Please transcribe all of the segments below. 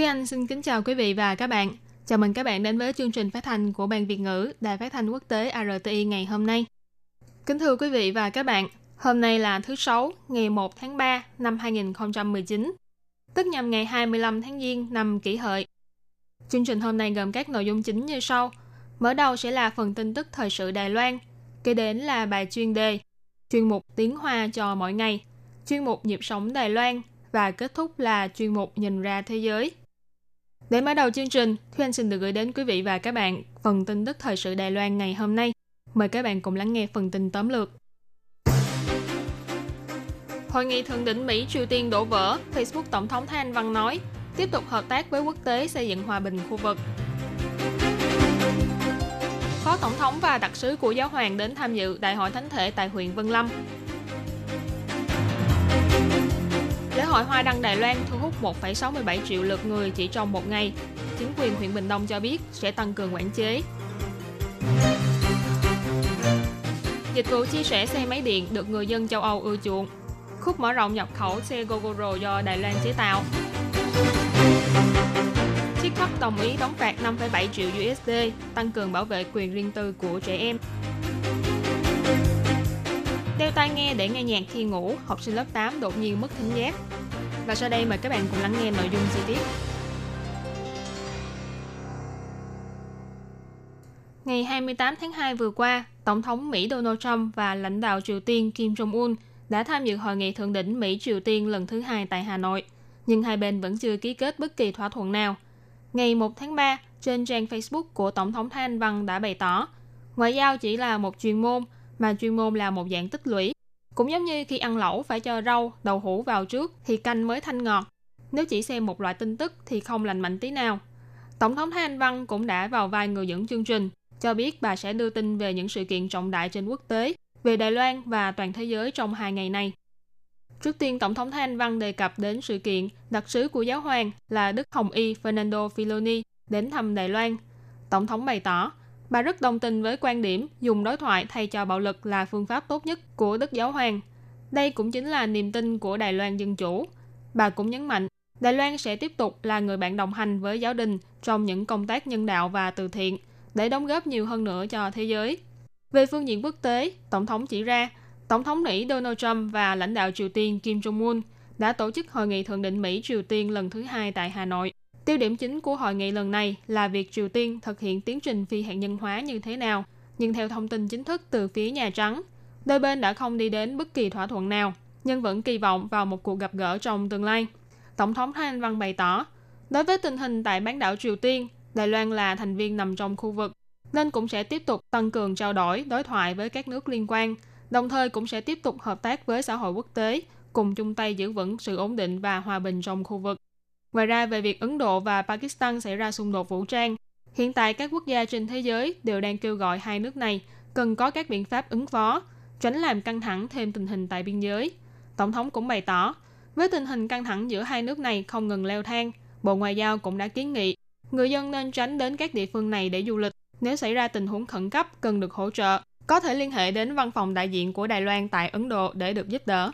Thúy Anh xin kính chào quý vị và các bạn. Chào mừng các bạn đến với chương trình phát thanh của Ban Việt ngữ Đài Phát thanh Quốc tế RTI ngày hôm nay. Kính thưa quý vị và các bạn, hôm nay là thứ Sáu, ngày 1 tháng 3 năm 2019, tức nhằm ngày 25 tháng Giêng năm kỷ hợi. Chương trình hôm nay gồm các nội dung chính như sau. Mở đầu sẽ là phần tin tức thời sự Đài Loan, kế đến là bài chuyên đề, chuyên mục tiếng Hoa cho mỗi ngày, chuyên mục nhịp sống Đài Loan và kết thúc là chuyên mục nhìn ra thế giới. Để mở đầu chương trình, Thúy Anh xin được gửi đến quý vị và các bạn phần tin tức thời sự Đài Loan ngày hôm nay. Mời các bạn cùng lắng nghe phần tin tóm lược. Hội nghị thượng đỉnh Mỹ Triều Tiên đổ vỡ, Facebook Tổng thống Thái Anh Văn nói tiếp tục hợp tác với quốc tế xây dựng hòa bình khu vực. Phó Tổng thống và đặc sứ của giáo hoàng đến tham dự Đại hội Thánh thể tại huyện Vân Lâm. Hội Hoa Đăng Đài Loan thu hút 1,67 triệu lượt người chỉ trong một ngày. Chính quyền huyện Bình Đông cho biết sẽ tăng cường quản chế. Dịch vụ chia sẻ xe máy điện được người dân châu Âu ưa chuộng. Khúc mở rộng nhập khẩu xe Gogoro do Đài Loan chế tạo. TikTok đồng ý đóng phạt 5,7 triệu USD, tăng cường bảo vệ quyền riêng tư của trẻ em. Đeo tai nghe để nghe nhạc khi ngủ, học sinh lớp 8 đột nhiên mất thính giác. Và sau đây mời các bạn cùng lắng nghe nội dung chi tiết. Ngày 28 tháng 2 vừa qua, Tổng thống Mỹ Donald Trump và lãnh đạo Triều Tiên Kim Jong-un đã tham dự hội nghị thượng đỉnh Mỹ-Triều Tiên lần thứ hai tại Hà Nội, nhưng hai bên vẫn chưa ký kết bất kỳ thỏa thuận nào. Ngày 1 tháng 3, trên trang Facebook của Tổng thống Thái Anh Văn đã bày tỏ, ngoại giao chỉ là một chuyên môn, mà chuyên môn là một dạng tích lũy. Cũng giống như khi ăn lẩu phải cho rau, đậu hũ vào trước thì canh mới thanh ngọt. Nếu chỉ xem một loại tin tức thì không lành mạnh tí nào. Tổng thống Thái Anh Văn cũng đã vào vai người dẫn chương trình, cho biết bà sẽ đưa tin về những sự kiện trọng đại trên quốc tế, về Đài Loan và toàn thế giới trong hai ngày này. Trước tiên, Tổng thống Thái Anh Văn đề cập đến sự kiện đặc sứ của giáo hoàng là Đức Hồng Y Fernando Filoni đến thăm Đài Loan. Tổng thống bày tỏ, bà rất đồng tình với quan điểm dùng đối thoại thay cho bạo lực là phương pháp tốt nhất của Đức Giáo hoàng. Đây cũng chính là niềm tin của Đài Loan Dân Chủ. Bà cũng nhấn mạnh, Đài Loan sẽ tiếp tục là người bạn đồng hành với giáo đình trong những công tác nhân đạo và từ thiện – để đóng góp nhiều hơn nữa cho thế giới. Về phương diện quốc tế, Tổng thống chỉ ra, Tổng thống Mỹ Donald Trump và lãnh đạo Triều Tiên Kim Jong-un đã tổ chức hội nghị thượng đỉnh Mỹ-Triều Tiên lần thứ hai tại Hà Nội. Tiêu điểm chính của hội nghị lần này là việc Triều Tiên thực hiện tiến trình phi hạt nhân hóa như thế nào. Nhưng theo thông tin chính thức từ phía Nhà Trắng, đôi bên đã không đi đến bất kỳ thỏa thuận nào, nhưng vẫn kỳ vọng vào một cuộc gặp gỡ trong tương lai. Tổng thống Thái Anh Văn bày tỏ, đối với tình hình tại bán đảo Triều Tiên, Đài Loan là thành viên nằm trong khu vực, nên cũng sẽ tiếp tục tăng cường trao đổi, đối thoại với các nước liên quan, đồng thời cũng sẽ tiếp tục hợp tác với xã hội quốc tế, cùng chung tay giữ vững sự ổn định và hòa bình trong khu vực. Ngoài ra, về việc Ấn Độ và Pakistan xảy ra xung đột vũ trang, hiện tại các quốc gia trên thế giới đều đang kêu gọi hai nước này cần có các biện pháp ứng phó, tránh làm căng thẳng thêm tình hình tại biên giới. Tổng thống cũng bày tỏ, với tình hình căng thẳng giữa hai nước này không ngừng leo thang, Bộ Ngoại giao cũng đã kiến nghị người dân nên tránh đến các địa phương này để du lịch. Nếu xảy ra tình huống khẩn cấp cần được hỗ trợ, có thể liên hệ đến văn phòng đại diện của Đài Loan tại Ấn Độ để được giúp đỡ.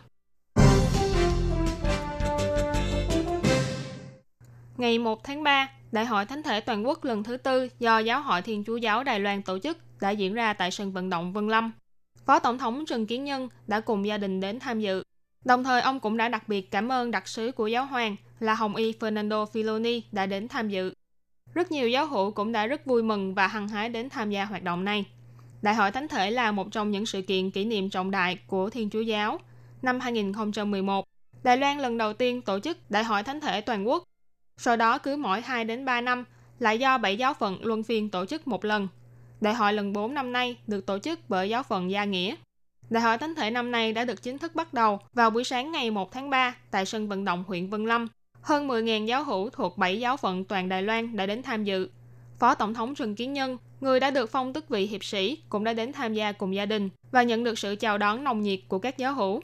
Ngày 1 tháng 3, Đại hội Thánh thể Toàn quốc lần thứ tư do Giáo hội Thiên Chúa Giáo Đài Loan tổ chức đã diễn ra tại sân vận động Vân Lâm. Phó Tổng thống Trần Kiến Nhân đã cùng gia đình đến tham dự. Đồng thời, ông cũng đã đặc biệt cảm ơn đặc sứ của giáo hoàng là Hồng Y Fernando Filoni đã đến tham dự. Rất nhiều giáo hữu cũng đã rất vui mừng và hăng hái đến tham gia hoạt động này. Đại hội Thánh thể là một trong những sự kiện kỷ niệm trọng đại của Thiên Chúa Giáo. Năm 2011, Đài Loan lần đầu tiên tổ chức Đại hội Thánh thể toàn quốc. Sau đó cứ mỗi 2 đến 3 năm lại do 7 giáo phận luân phiên tổ chức một lần. Đại hội lần 4 năm nay được tổ chức bởi giáo phận Gia Nghĩa. Đại hội Thánh thể năm nay đã được chính thức bắt đầu vào buổi sáng ngày 1 tháng 3 tại sân vận động huyện Vân Lâm hơn 10.000 giáo hữu thuộc 7 giáo phận toàn Đài Loan đã đến tham dự. Phó Tổng thống Trần Kiến Nhân, người đã được phong tước vị hiệp sĩ, cũng đã đến tham gia cùng gia đình và nhận được sự chào đón nồng nhiệt của các giáo hữu.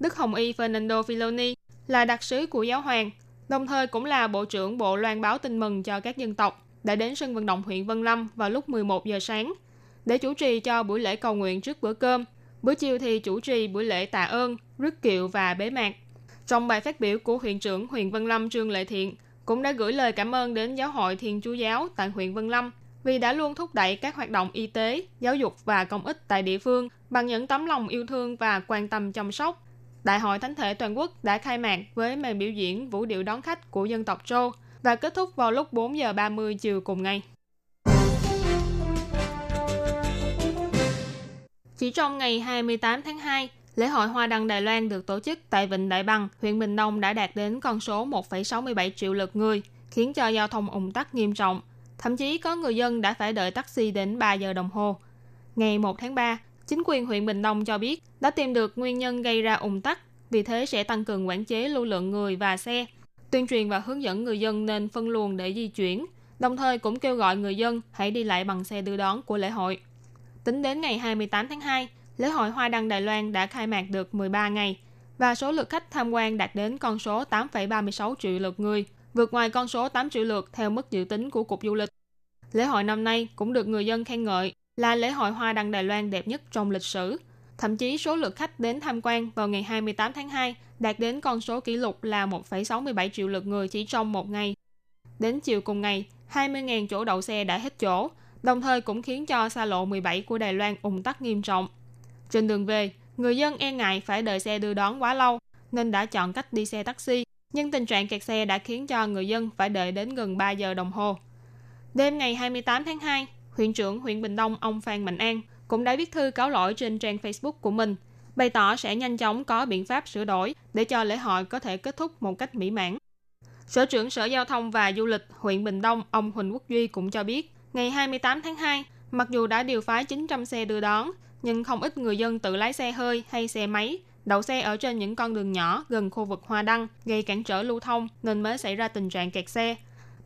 Đức Hồng Y Fernando Filoni là đặc sứ của giáo hoàng, đồng thời cũng là Bộ trưởng Bộ loan báo tin mừng cho các dân tộc, đã đến sân vận động huyện Vân Lâm vào lúc 11 giờ sáng để chủ trì cho buổi lễ cầu nguyện trước bữa cơm. Bữa chiều thì chủ trì buổi lễ tạ ơn, rước kiệu và bế mạc. Trong bài phát biểu của huyện trưởng huyện Vân Lâm Trương Lệ Thiện cũng đã gửi lời cảm ơn đến Giáo hội Thiên Chúa Giáo tại huyện Vân Lâm vì đã luôn thúc đẩy các hoạt động y tế, giáo dục và công ích tại địa phương bằng những tấm lòng yêu thương và quan tâm chăm sóc. Đại hội Thánh thể Toàn quốc đã khai mạc với màn biểu diễn vũ điệu đón khách của dân tộc Trô và kết thúc vào lúc 4 giờ 30 chiều cùng ngày. Chỉ trong ngày 28 tháng 2, lễ hội Hoa Đăng Đài Loan được tổ chức tại Vịnh Đại Bằng, huyện Bình Đông đã đạt đến con số 1,67 triệu lượt người, khiến cho giao thông ủng tắc nghiêm trọng. Thậm chí có người dân đã phải đợi taxi đến 3 giờ đồng hồ. Ngày 1 tháng 3, chính quyền huyện Bình Đông cho biết đã tìm được nguyên nhân gây ra ủng tắc, vì thế sẽ tăng cường quản chế lưu lượng người và xe, tuyên truyền và hướng dẫn người dân nên phân luồng để di chuyển, đồng thời cũng kêu gọi người dân hãy đi lại bằng xe đưa đón của lễ hội. Tính đến ngày 28 tháng 2, lễ hội Hoa Đăng Đài Loan đã khai mạc được 13 ngày và số lượt khách tham quan đạt đến con số 8,36 triệu lượt người, vượt ngoài con số 8 triệu lượt theo mức dự tính của Cục Du lịch. Lễ hội năm nay cũng được người dân khen ngợi là lễ hội Hoa Đăng Đài Loan đẹp nhất trong lịch sử. Thậm chí số lượt khách đến tham quan vào ngày 28 tháng 2 đạt đến con số kỷ lục là 1,67 triệu lượt người chỉ trong một ngày. Đến chiều cùng ngày, 20.000 chỗ đậu xe đã hết chỗ, đồng thời cũng khiến cho xa lộ 17 của Đài Loan ủng tắc nghiêm trọng. Trên đường về, người dân e ngại phải đợi xe đưa đón quá lâu nên đã chọn cách đi xe taxi, nhưng tình trạng kẹt xe đã khiến cho người dân phải đợi đến gần 3 giờ đồng hồ. Đêm ngày 28 tháng 2, huyện trưởng huyện Bình Đông ông Phan Mạnh An cũng đã viết thư cáo lỗi trên trang Facebook của mình, bày tỏ sẽ nhanh chóng có biện pháp sửa đổi để cho lễ hội có thể kết thúc một cách mỹ mãn. Sở trưởng Sở Giao thông và Du lịch huyện Bình Đông ông Huỳnh Quốc Duy cũng cho biết, ngày 28 tháng 2, mặc dù đã điều phái 900 xe đưa đón, nhưng không ít người dân tự lái xe hơi hay xe máy, đậu xe ở trên những con đường nhỏ gần khu vực Hoa Đăng, gây cản trở lưu thông nên mới xảy ra tình trạng kẹt xe.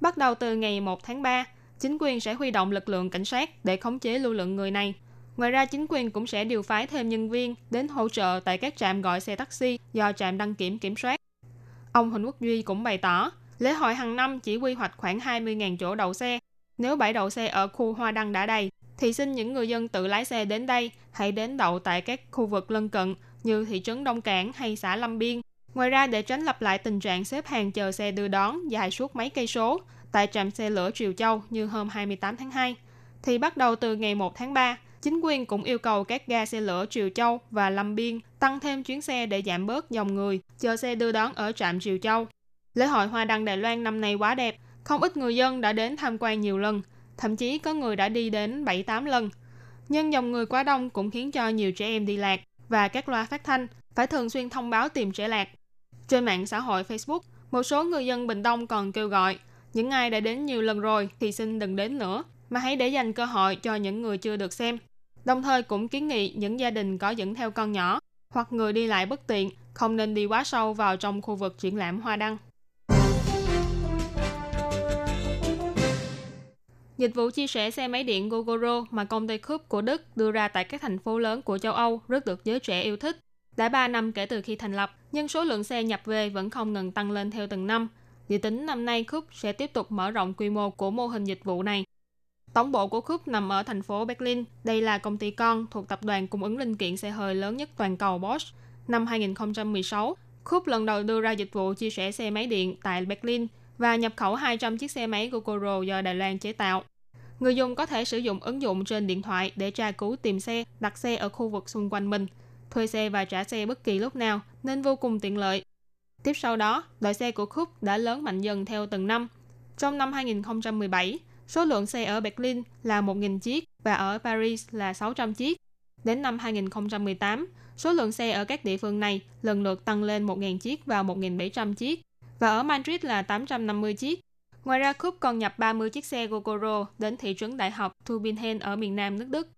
Bắt đầu từ ngày 1 tháng 3, chính quyền sẽ huy động lực lượng cảnh sát để khống chế lưu lượng người này. Ngoài ra, chính quyền cũng sẽ điều phái thêm nhân viên đến hỗ trợ tại các trạm gọi xe taxi do trạm đăng kiểm kiểm soát. Ông Huỳnh Quốc Duy cũng bày tỏ, lễ hội hàng năm chỉ quy hoạch khoảng 20.000 chỗ đậu xe. Nếu bãi đậu xe ở khu Hoa Đăng đã đầy, thì xin những người dân tự lái xe đến đây, hãy đến đậu tại các khu vực lân cận như thị trấn Đông Cảng hay xã Lâm Biên. Ngoài ra để tránh lặp lại tình trạng xếp hàng chờ xe đưa đón dài suốt mấy cây số tại trạm xe lửa Triều Châu như hôm 28 tháng 2, thì bắt đầu từ ngày 1 tháng 3, chính quyền cũng yêu cầu các ga xe lửa Triều Châu và Lâm Biên tăng thêm chuyến xe để giảm bớt dòng người chờ xe đưa đón ở trạm Triều Châu. Lễ hội Hoa Đăng Đài Loan năm nay quá đẹp, không ít người dân đã đến tham quan nhiều lần, thậm chí có người đã đi đến 7-8 lần. Nhưng dòng người quá đông cũng khiến cho nhiều trẻ em đi lạc và các loa phát thanh phải thường xuyên thông báo tìm trẻ lạc. Trên mạng xã hội Facebook, một số người dân Bình Đông còn kêu gọi những ai đã đến nhiều lần rồi thì xin đừng đến nữa, mà hãy để dành cơ hội cho những người chưa được xem. Đồng thời cũng kiến nghị những gia đình có dẫn theo con nhỏ hoặc người đi lại bất tiện không nên đi quá sâu vào trong khu vực triển lãm hoa đăng. Dịch vụ chia sẻ xe máy điện Gogoro mà công ty Coop của Đức đưa ra tại các thành phố lớn của châu Âu rất được giới trẻ yêu thích. Đã 3 năm kể từ khi thành lập, nhưng số lượng xe nhập về vẫn không ngừng tăng lên theo từng năm. Dự tính năm nay Coop sẽ tiếp tục mở rộng quy mô của mô hình dịch vụ này. Tổng bộ của Coop nằm ở thành phố Berlin. Đây là công ty con thuộc tập đoàn cung ứng linh kiện xe hơi lớn nhất toàn cầu Bosch. Năm 2016, Coop lần đầu đưa ra dịch vụ chia sẻ xe máy điện tại Berlin và nhập khẩu 200 chiếc xe máy Gogoro do Đài Loan chế tạo. Người dùng có thể sử dụng ứng dụng trên điện thoại để tra cứu tìm xe, đặt xe ở khu vực xung quanh mình, thuê xe và trả xe bất kỳ lúc nào nên vô cùng tiện lợi. Tiếp sau đó, đội xe của Cube đã lớn mạnh dần theo từng năm. Trong năm 2017, số lượng xe ở Berlin là 1.000 chiếc và ở Paris là 600 chiếc. Đến năm 2018, số lượng xe ở các địa phương này lần lượt tăng lên 1.000 chiếc và 1.700 chiếc và ở Madrid là 850 chiếc. Ngoài ra, Cúp còn nhập 30 chiếc xe Gogoro đến thị trấn đại học Tübingen ở miền Nam nước Đức.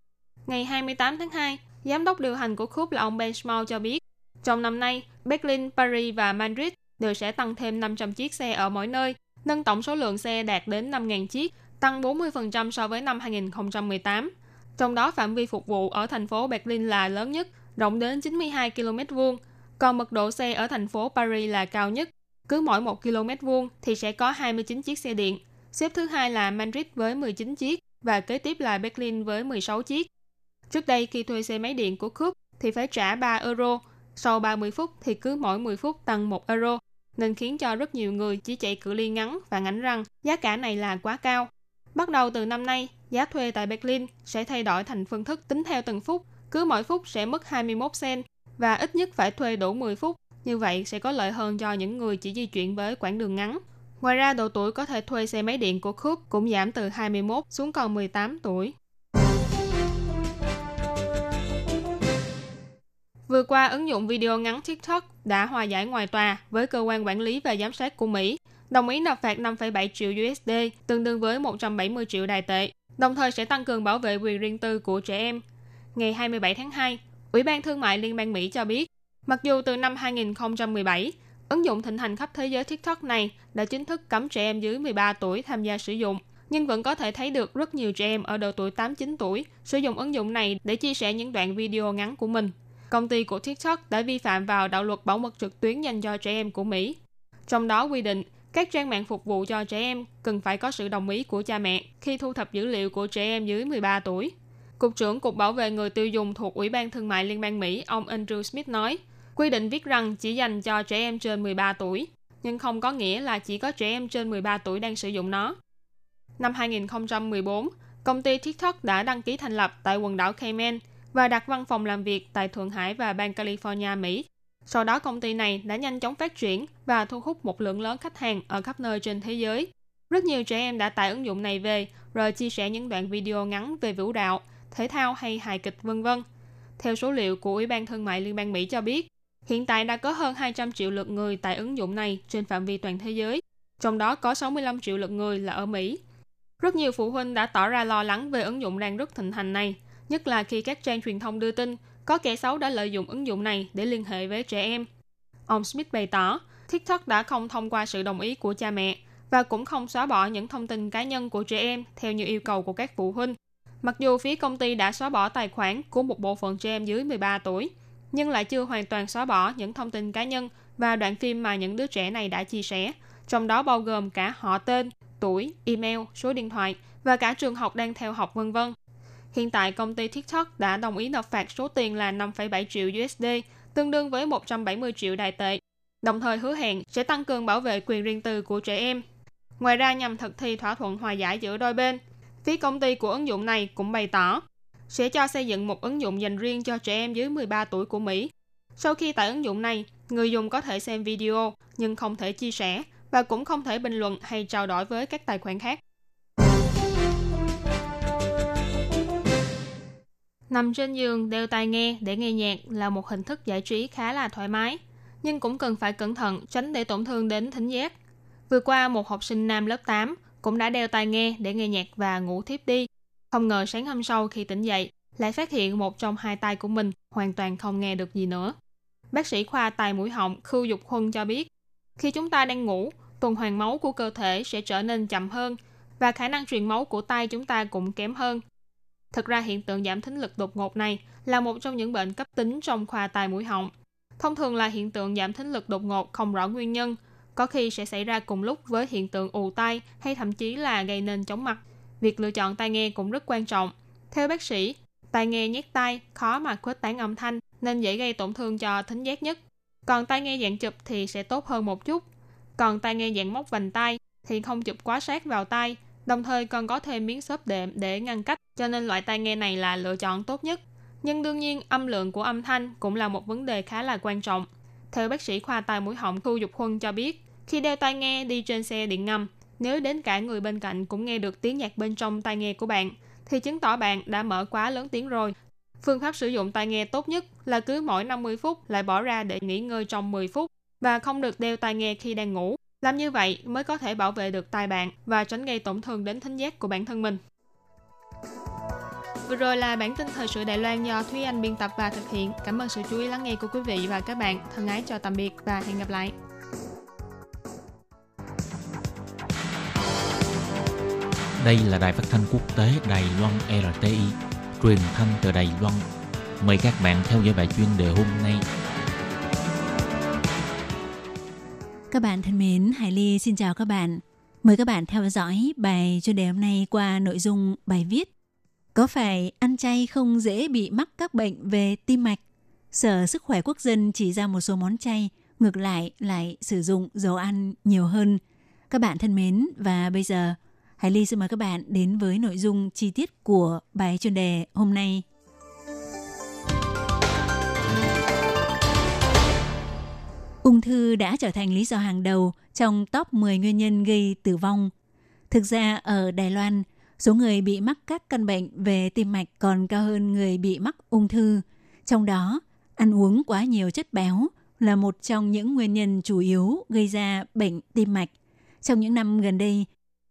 Ngày 28 tháng 2, giám đốc điều hành của Cúp là ông Ben Schmall cho biết, trong năm nay, Berlin, Paris và Madrid đều sẽ tăng thêm 500 chiếc xe ở mỗi nơi, nâng tổng số lượng xe đạt đến 5.000 chiếc, tăng 40% so với năm 2018. Trong đó phạm vi phục vụ ở thành phố Berlin là lớn nhất, rộng đến 92 km vuông, còn mật độ xe ở thành phố Paris là cao nhất. Cứ mỗi 1 km vuông thì sẽ có 29 chiếc xe điện. Xếp thứ hai là Madrid với 19 chiếc và kế tiếp là Berlin với 16 chiếc. Trước đây khi thuê xe máy điện của Cube thì phải trả 3 euro, sau 30 phút thì cứ mỗi 10 phút tăng 1 euro, nên khiến cho rất nhiều người chỉ chạy cự ly ngắn và ngảnh rằng giá cả này là quá cao. Bắt đầu từ năm nay, giá thuê tại Berlin sẽ thay đổi thành phương thức tính theo từng phút, cứ mỗi phút sẽ mất 21 cent và ít nhất phải thuê đủ 10 phút. Như vậy sẽ có lợi hơn cho những người chỉ di chuyển với quãng đường ngắn. Ngoài ra, độ tuổi có thể thuê xe máy điện của Coop cũng giảm từ 21 xuống còn 18 tuổi. Vừa qua, ứng dụng video ngắn TikTok đã hòa giải ngoài tòa với cơ quan quản lý và giám sát của Mỹ, đồng ý nộp phạt 5,7 triệu USD, tương đương với 170 triệu đài tệ, đồng thời sẽ tăng cường bảo vệ quyền riêng tư của trẻ em. Ngày 27 tháng 2, Ủy ban Thương mại Liên bang Mỹ cho biết, mặc dù từ năm 2017, ứng dụng thịnh hành khắp thế giới TikTok này đã chính thức cấm trẻ em dưới 13 tuổi tham gia sử dụng, nhưng vẫn có thể thấy được rất nhiều trẻ em ở độ tuổi 8-9 tuổi sử dụng ứng dụng này để chia sẻ những đoạn video ngắn của mình công ty của TikTok đã vi phạm vào đạo luật bảo mật trực tuyến dành cho trẻ em của Mỹ. Trong đó quy định, các trang mạng phục vụ cho trẻ em cần phải có sự đồng ý của cha mẹ khi thu thập dữ liệu của trẻ em dưới 13 tuổi. Cục trưởng Cục Bảo vệ Người tiêu dùng thuộc Ủy ban Thương mại Liên bang Mỹ, ông Andrew Smith nói, quy định viết rằng chỉ dành cho trẻ em trên 13 tuổi, nhưng không có nghĩa là chỉ có trẻ em trên 13 tuổi đang sử dụng nó. Năm 2014, công ty TikTok đã đăng ký thành lập tại quần đảo Cayman và đặt văn phòng làm việc tại Thượng Hải và bang California, Mỹ. Sau đó công ty này đã nhanh chóng phát triển và thu hút một lượng lớn khách hàng ở khắp nơi trên thế giới. Rất nhiều trẻ em đã tải ứng dụng này về rồi chia sẻ những đoạn video ngắn về vũ đạo, thể thao hay hài kịch vân vân. Theo số liệu của Ủy ban Thương mại Liên bang Mỹ cho biết, hiện tại đã có hơn 200 triệu lượt người tải ứng dụng này trên phạm vi toàn thế giới, trong đó có 65 triệu lượt người là ở Mỹ. Rất nhiều phụ huynh đã tỏ ra lo lắng về ứng dụng đang rất thịnh hành này – nhất là khi các trang truyền thông đưa tin có kẻ xấu đã lợi dụng ứng dụng này để liên hệ với trẻ em. Ông Smith bày tỏ, TikTok đã không thông qua sự đồng ý của cha mẹ và cũng không xóa bỏ những thông tin cá nhân của trẻ em theo như yêu cầu của các phụ huynh. Mặc dù phía công ty đã xóa bỏ tài khoản của một bộ phận trẻ em dưới 13 tuổi, nhưng lại chưa hoàn toàn xóa bỏ những thông tin cá nhân và đoạn phim mà những đứa trẻ này đã chia sẻ, trong đó bao gồm cả họ tên, tuổi, email, số điện thoại và cả trường học đang theo học vân vân. Hiện tại công ty TikTok đã đồng ý nộp phạt số tiền là 5,7 triệu USD, tương đương với 170 triệu đài tệ, đồng thời hứa hẹn sẽ tăng cường bảo vệ quyền riêng tư của trẻ em. Ngoài ra nhằm thực thi thỏa thuận hòa giải giữa đôi bên, phía công ty của ứng dụng này cũng bày tỏ sẽ cho xây dựng một ứng dụng dành riêng cho trẻ em dưới 13 tuổi của Mỹ. Sau khi tải ứng dụng này, người dùng có thể xem video nhưng không thể chia sẻ và cũng không thể bình luận hay trao đổi với các tài khoản khác. Nằm trên giường đeo tai nghe để nghe nhạc là một hình thức giải trí khá là thoải mái, nhưng cũng cần phải cẩn thận tránh để tổn thương đến thính giác. Vừa qua, một học sinh nam lớp 8 cũng đã đeo tai nghe để nghe nhạc và ngủ thiếp đi. Không ngờ sáng hôm sau khi tỉnh dậy, lại phát hiện một trong hai tay của mình hoàn toàn không nghe được gì nữa. Bác sĩ khoa tai mũi họng Khưu Dục Huân cho biết, khi chúng ta đang ngủ, tuần hoàn máu của cơ thể sẽ trở nên chậm hơn và khả năng truyền máu của tay chúng ta cũng kém hơn. Thực ra hiện tượng giảm thính lực đột ngột này là một trong những bệnh cấp tính trong khoa tai mũi họng. Thông thường là hiện tượng giảm thính lực đột ngột không rõ nguyên nhân, có khi sẽ xảy ra cùng lúc với hiện tượng ù tai hay thậm chí là gây nên chóng mặt. Việc lựa chọn tai nghe cũng rất quan trọng. Theo bác sĩ, tai nghe nhét tai khó mà khuếch tán âm thanh nên dễ gây tổn thương cho thính giác nhất. Còn tai nghe dạng chụp thì sẽ tốt hơn một chút. Còn tai nghe dạng móc vành tai thì không chụp quá sát vào tai Đồng thời còn có thêm miếng xốp đệm để ngăn cách, cho nên loại tai nghe này là lựa chọn tốt nhất. Nhưng đương nhiên, âm lượng của âm thanh cũng là một vấn đề khá là quan trọng. Theo bác sĩ khoa tai mũi họng Thu Dục Huân cho biết, khi đeo tai nghe đi trên xe điện ngầm, nếu đến cả người bên cạnh cũng nghe được tiếng nhạc bên trong tai nghe của bạn, thì chứng tỏ bạn đã mở quá lớn tiếng rồi. Phương pháp sử dụng tai nghe tốt nhất là cứ mỗi 50 phút lại bỏ ra để nghỉ ngơi trong 10 phút và không được đeo tai nghe khi đang ngủ. Làm như vậy mới có thể bảo vệ được tai bạn và tránh gây tổn thương đến thính giác của bản thân mình. Vừa rồi là bản tin thời sự Đài Loan do Thúy Anh biên tập và thực hiện. Cảm ơn sự chú ý lắng nghe của quý vị và các bạn. Thân ái chào tạm biệt và hẹn gặp lại. Đây là đài phát thanh quốc tế Đài Loan RTI, truyền thanh từ Đài Loan. Mời các bạn theo dõi bài chuyên đề hôm nay Các bạn thân mến, Hải Ly xin chào các bạn. Mời các bạn theo dõi bài chuyên đề hôm nay qua nội dung bài viết Có phải ăn chay không dễ bị mắc các bệnh về tim mạch? Sở Sức khỏe Quốc dân chỉ ra một số món chay, ngược lại lại sử dụng dầu ăn nhiều hơn. Các bạn thân mến, và bây giờ Hải Ly xin mời các bạn đến với nội dung chi tiết của bài chuyên đề hôm nay. Ung thư đã trở thành lý do hàng đầu trong top 10 nguyên nhân gây tử vong. Thực ra ở Đài Loan, số người bị mắc các căn bệnh về tim mạch còn cao hơn người bị mắc ung thư. Trong đó, ăn uống quá nhiều chất béo là một trong những nguyên nhân chủ yếu gây ra bệnh tim mạch. Trong những năm gần đây,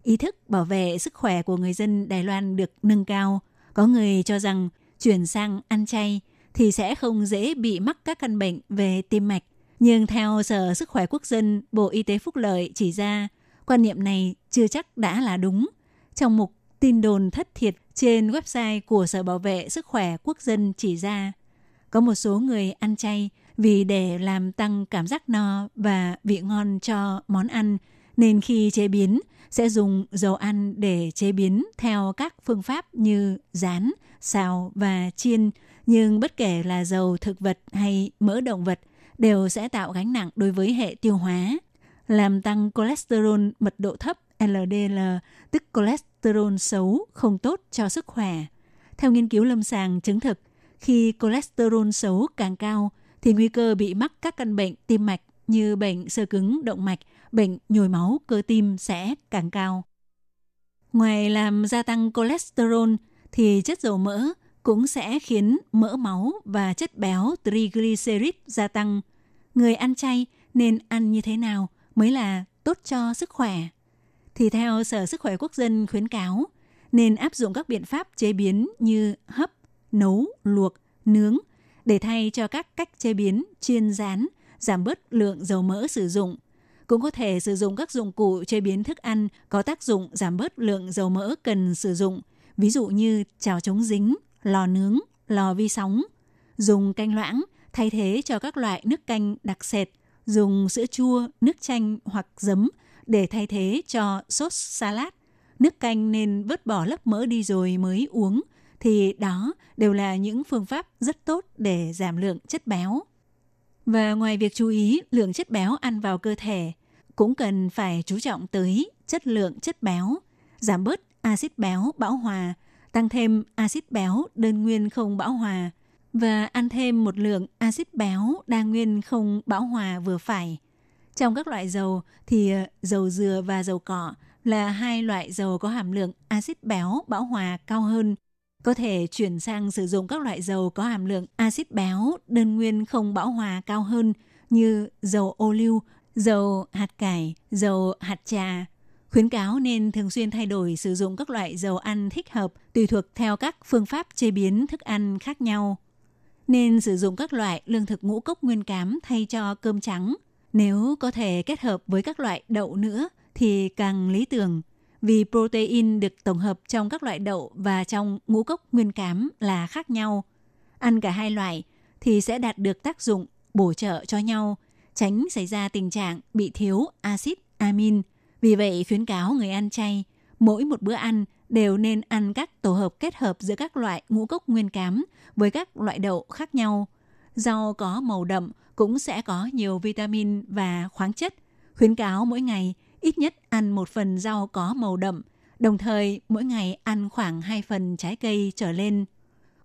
ý thức bảo vệ sức khỏe của người dân Đài Loan được nâng cao. Có người cho rằng chuyển sang ăn chay thì sẽ không dễ bị mắc các căn bệnh về tim mạch. Nhưng theo Sở Sức khỏe Quốc dân, Bộ Y tế Phúc Lợi chỉ ra, quan niệm này chưa chắc đã là đúng. Trong mục tin đồn thất thiệt trên website của Sở Bảo vệ Sức khỏe Quốc dân chỉ ra, có một số người ăn chay vì để làm tăng cảm giác no và vị ngon cho món ăn, nên khi chế biến sẽ dùng dầu ăn để chế biến theo các phương pháp như rán, xào và chiên. Nhưng bất kể là dầu thực vật hay mỡ động vật đều sẽ tạo gánh nặng đối với hệ tiêu hóa, làm tăng cholesterol mật độ thấp LDL, tức cholesterol xấu không tốt cho sức khỏe. Theo nghiên cứu lâm sàng chứng thực, khi cholesterol xấu càng cao thì nguy cơ bị mắc các căn bệnh tim mạch như bệnh sơ cứng động mạch, bệnh nhồi máu cơ tim sẽ càng cao. Ngoài làm gia tăng cholesterol thì chất dầu mỡ cũng sẽ khiến mỡ máu và chất béo triglycerid gia tăng. Người ăn chay nên ăn như thế nào mới là tốt cho sức khỏe? Thì theo Sở Sức khỏe Quốc dân khuyến cáo, nên áp dụng các biện pháp chế biến như hấp, nấu, luộc, nướng để thay cho các cách chế biến chiên rán, giảm bớt lượng dầu mỡ sử dụng. Cũng có thể sử dụng các dụng cụ chế biến thức ăn có tác dụng giảm bớt lượng dầu mỡ cần sử dụng, ví dụ như chảo chống dính, lò nướng, lò vi sóng. Dùng canh loãng thay thế cho các loại nước canh đặc sệt, dùng sữa chua, nước chanh hoặc giấm để thay thế cho sốt salad. Nước canh nên vớt bỏ lớp mỡ đi rồi mới uống, thì đó đều là những phương pháp rất tốt để giảm lượng chất béo. Và ngoài việc chú ý lượng chất béo ăn vào cơ thể, cũng cần phải chú trọng tới chất lượng chất béo, giảm bớt axit béo bão hòa, tăng thêm axit béo đơn nguyên không bão hòa và ăn thêm một lượng axit béo đa nguyên không bão hòa vừa phải. Trong các loại dầu thì ờ, dầu dừa và dầu cỏ là hai loại dầu có hàm lượng axit béo bão hòa cao hơn. Có thể chuyển sang sử dụng các loại dầu có hàm lượng axit béo đơn nguyên không bão hòa cao hơn như dầu ô liu, dầu hạt cải, dầu hạt trà. Khuyến cáo nên thường xuyên thay đổi sử dụng các loại dầu ăn thích hợp tùy thuộc theo các phương pháp chế biến thức ăn khác nhau. Nên sử dụng các loại lương thực ngũ cốc nguyên cám thay cho cơm trắng. Nếu có thể kết hợp với các loại đậu nữa thì càng lý tưởng vì protein được tổng hợp trong các loại đậu và trong ngũ cốc nguyên cám là khác nhau. Ăn cả hai loại thì sẽ đạt được tác dụng bổ trợ cho nhau, tránh xảy ra tình trạng bị thiếu axit amin. Vì vậy khuyến cáo người ăn chay, mỗi một bữa ăn đều nên ăn các tổ hợp kết hợp giữa các loại ngũ cốc nguyên cám với các loại đậu khác nhau. Rau có màu đậm cũng sẽ có nhiều vitamin và khoáng chất. Khuyến cáo mỗi ngày ít nhất ăn một phần rau có màu đậm, đồng thời mỗi ngày ăn khoảng 2 phần trái cây trở lên.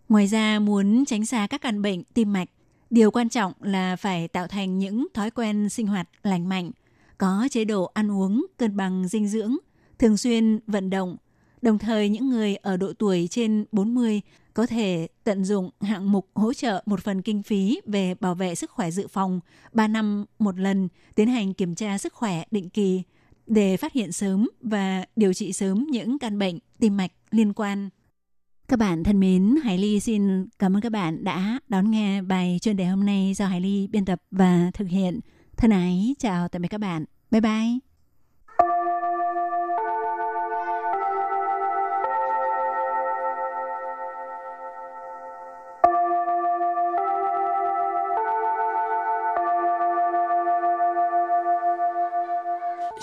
Ngoài ra muốn tránh xa các căn bệnh tim mạch, điều quan trọng là phải tạo thành những thói quen sinh hoạt lành mạnh, có chế độ ăn uống cân bằng dinh dưỡng, thường xuyên vận động. Đồng thời những người ở độ tuổi trên 40 có thể tận dụng hạng mục hỗ trợ một phần kinh phí về bảo vệ sức khỏe dự phòng 3 năm một lần tiến hành kiểm tra sức khỏe định kỳ để phát hiện sớm và điều trị sớm những căn bệnh tim mạch liên quan. Các bạn thân mến, Hải Ly xin cảm ơn các bạn đã đón nghe bài chuyên đề hôm nay do Hải Ly biên tập và thực hiện. Thân ái, chào tạm biệt các bạn. Bye bye.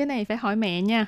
Cái này phải hỏi mẹ nha.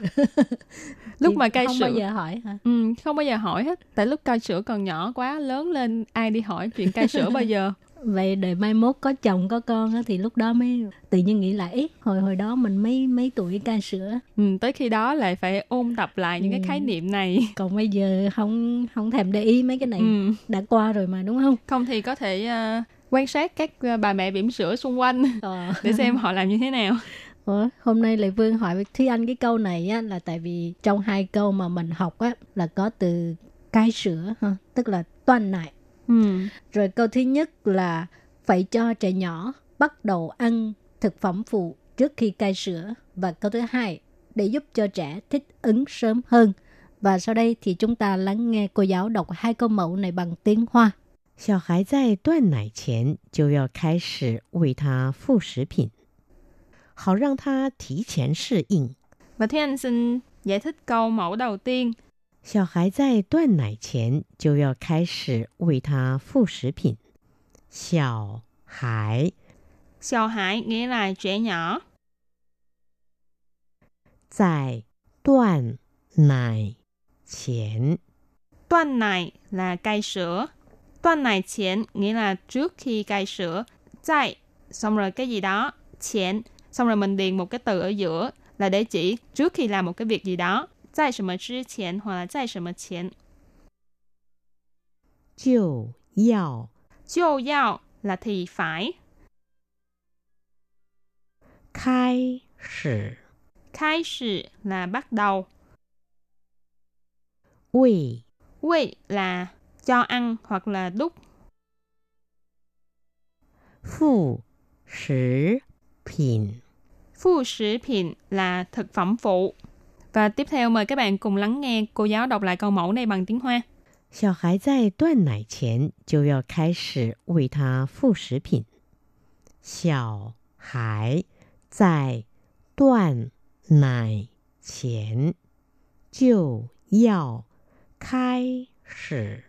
lúc mà cai không sữa bao giờ hỏi hả? Ừ, không bao giờ hỏi hết. Tại lúc cai sữa còn nhỏ quá, lớn lên ai đi hỏi chuyện cai sữa bao giờ. Vậy đời mai mốt có chồng có con á, thì lúc đó mới tự nhiên nghĩ lại ý hồi hồi đó mình mấy mấy tuổi cai sữa Ừ, tới khi đó lại phải ôn tập lại những cái Ừ. khái niệm này. còn bây giờ không không thèm để ý mấy cái này Ừ. đã qua rồi mà đúng không Không thì có thể ờ, quan sát các ờ, bà mẹ bỉm sữa xung quanh ờ. để xem họ làm như thế nào. Ủa, hôm nay Lệ Vương hỏi với Thúy Anh cái câu này á, là tại vì trong hai câu mà mình học á, là có từ cai sữa ha, tức là toan nại Ừ. Rồi câu thứ nhất là phải cho trẻ nhỏ bắt đầu ăn thực phẩm phụ trước khi cai sữa. Và câu thứ hai, để giúp cho trẻ thích ứng sớm hơn. Và sau đây thì chúng ta lắng nghe cô giáo đọc hai câu mẫu này bằng tiếng Hoa. 小孩在断奶前就要开始喂他副食品， 好让他提前适应。 Và Thúy Anh xin giải thích câu mẫu đầu tiên. 小孩在断奶前就要开始喂他副食品。小孩 Sào hải nghĩa là trẻ nhỏ. 在断奶前 Toan này là cai sữa. Toan này chén nghĩa là trước khi cai sữa. Tại xong rồi cái gì đó. Chén xong rồi mình điền một cái từ ở giữa là để chỉ trước khi làm một cái việc gì đó. Tại 什么之前 hoặc là tại 什么前就要 就要 là thì phải. 开始 Khai始 là bắt đầu. 喂 Quỳ là cho ăn hoặc là đút. 副食品。 Phu sử品là thực phẩm phụ. Và tiếp theo mời các bạn cùng lắng nghe cô giáo đọc lại câu mẫu này bằng tiếng Hoa. 小孩在断奶前就要开始喂他副食品。小孩在断奶前就要开始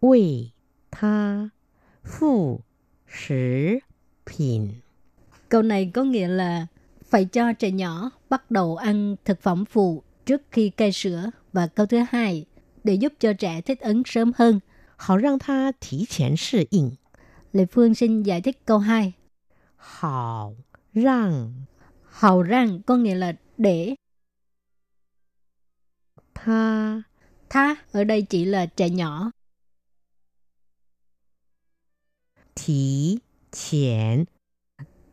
喂他副食品。 Câu này có nghĩa là phải cho trẻ nhỏ bắt đầu ăn thực phẩm phụ trước khi cai sữa và câu thứ hai để giúp cho trẻ thích ứng sớm hơn. Họ rằng ta thí chén sự ứng. Lê Phương xin giải thích câu 2. Hảo rằng hảo rằng có nghĩa là để. Tha Tha ở đây chỉ là trẻ nhỏ. Thí chén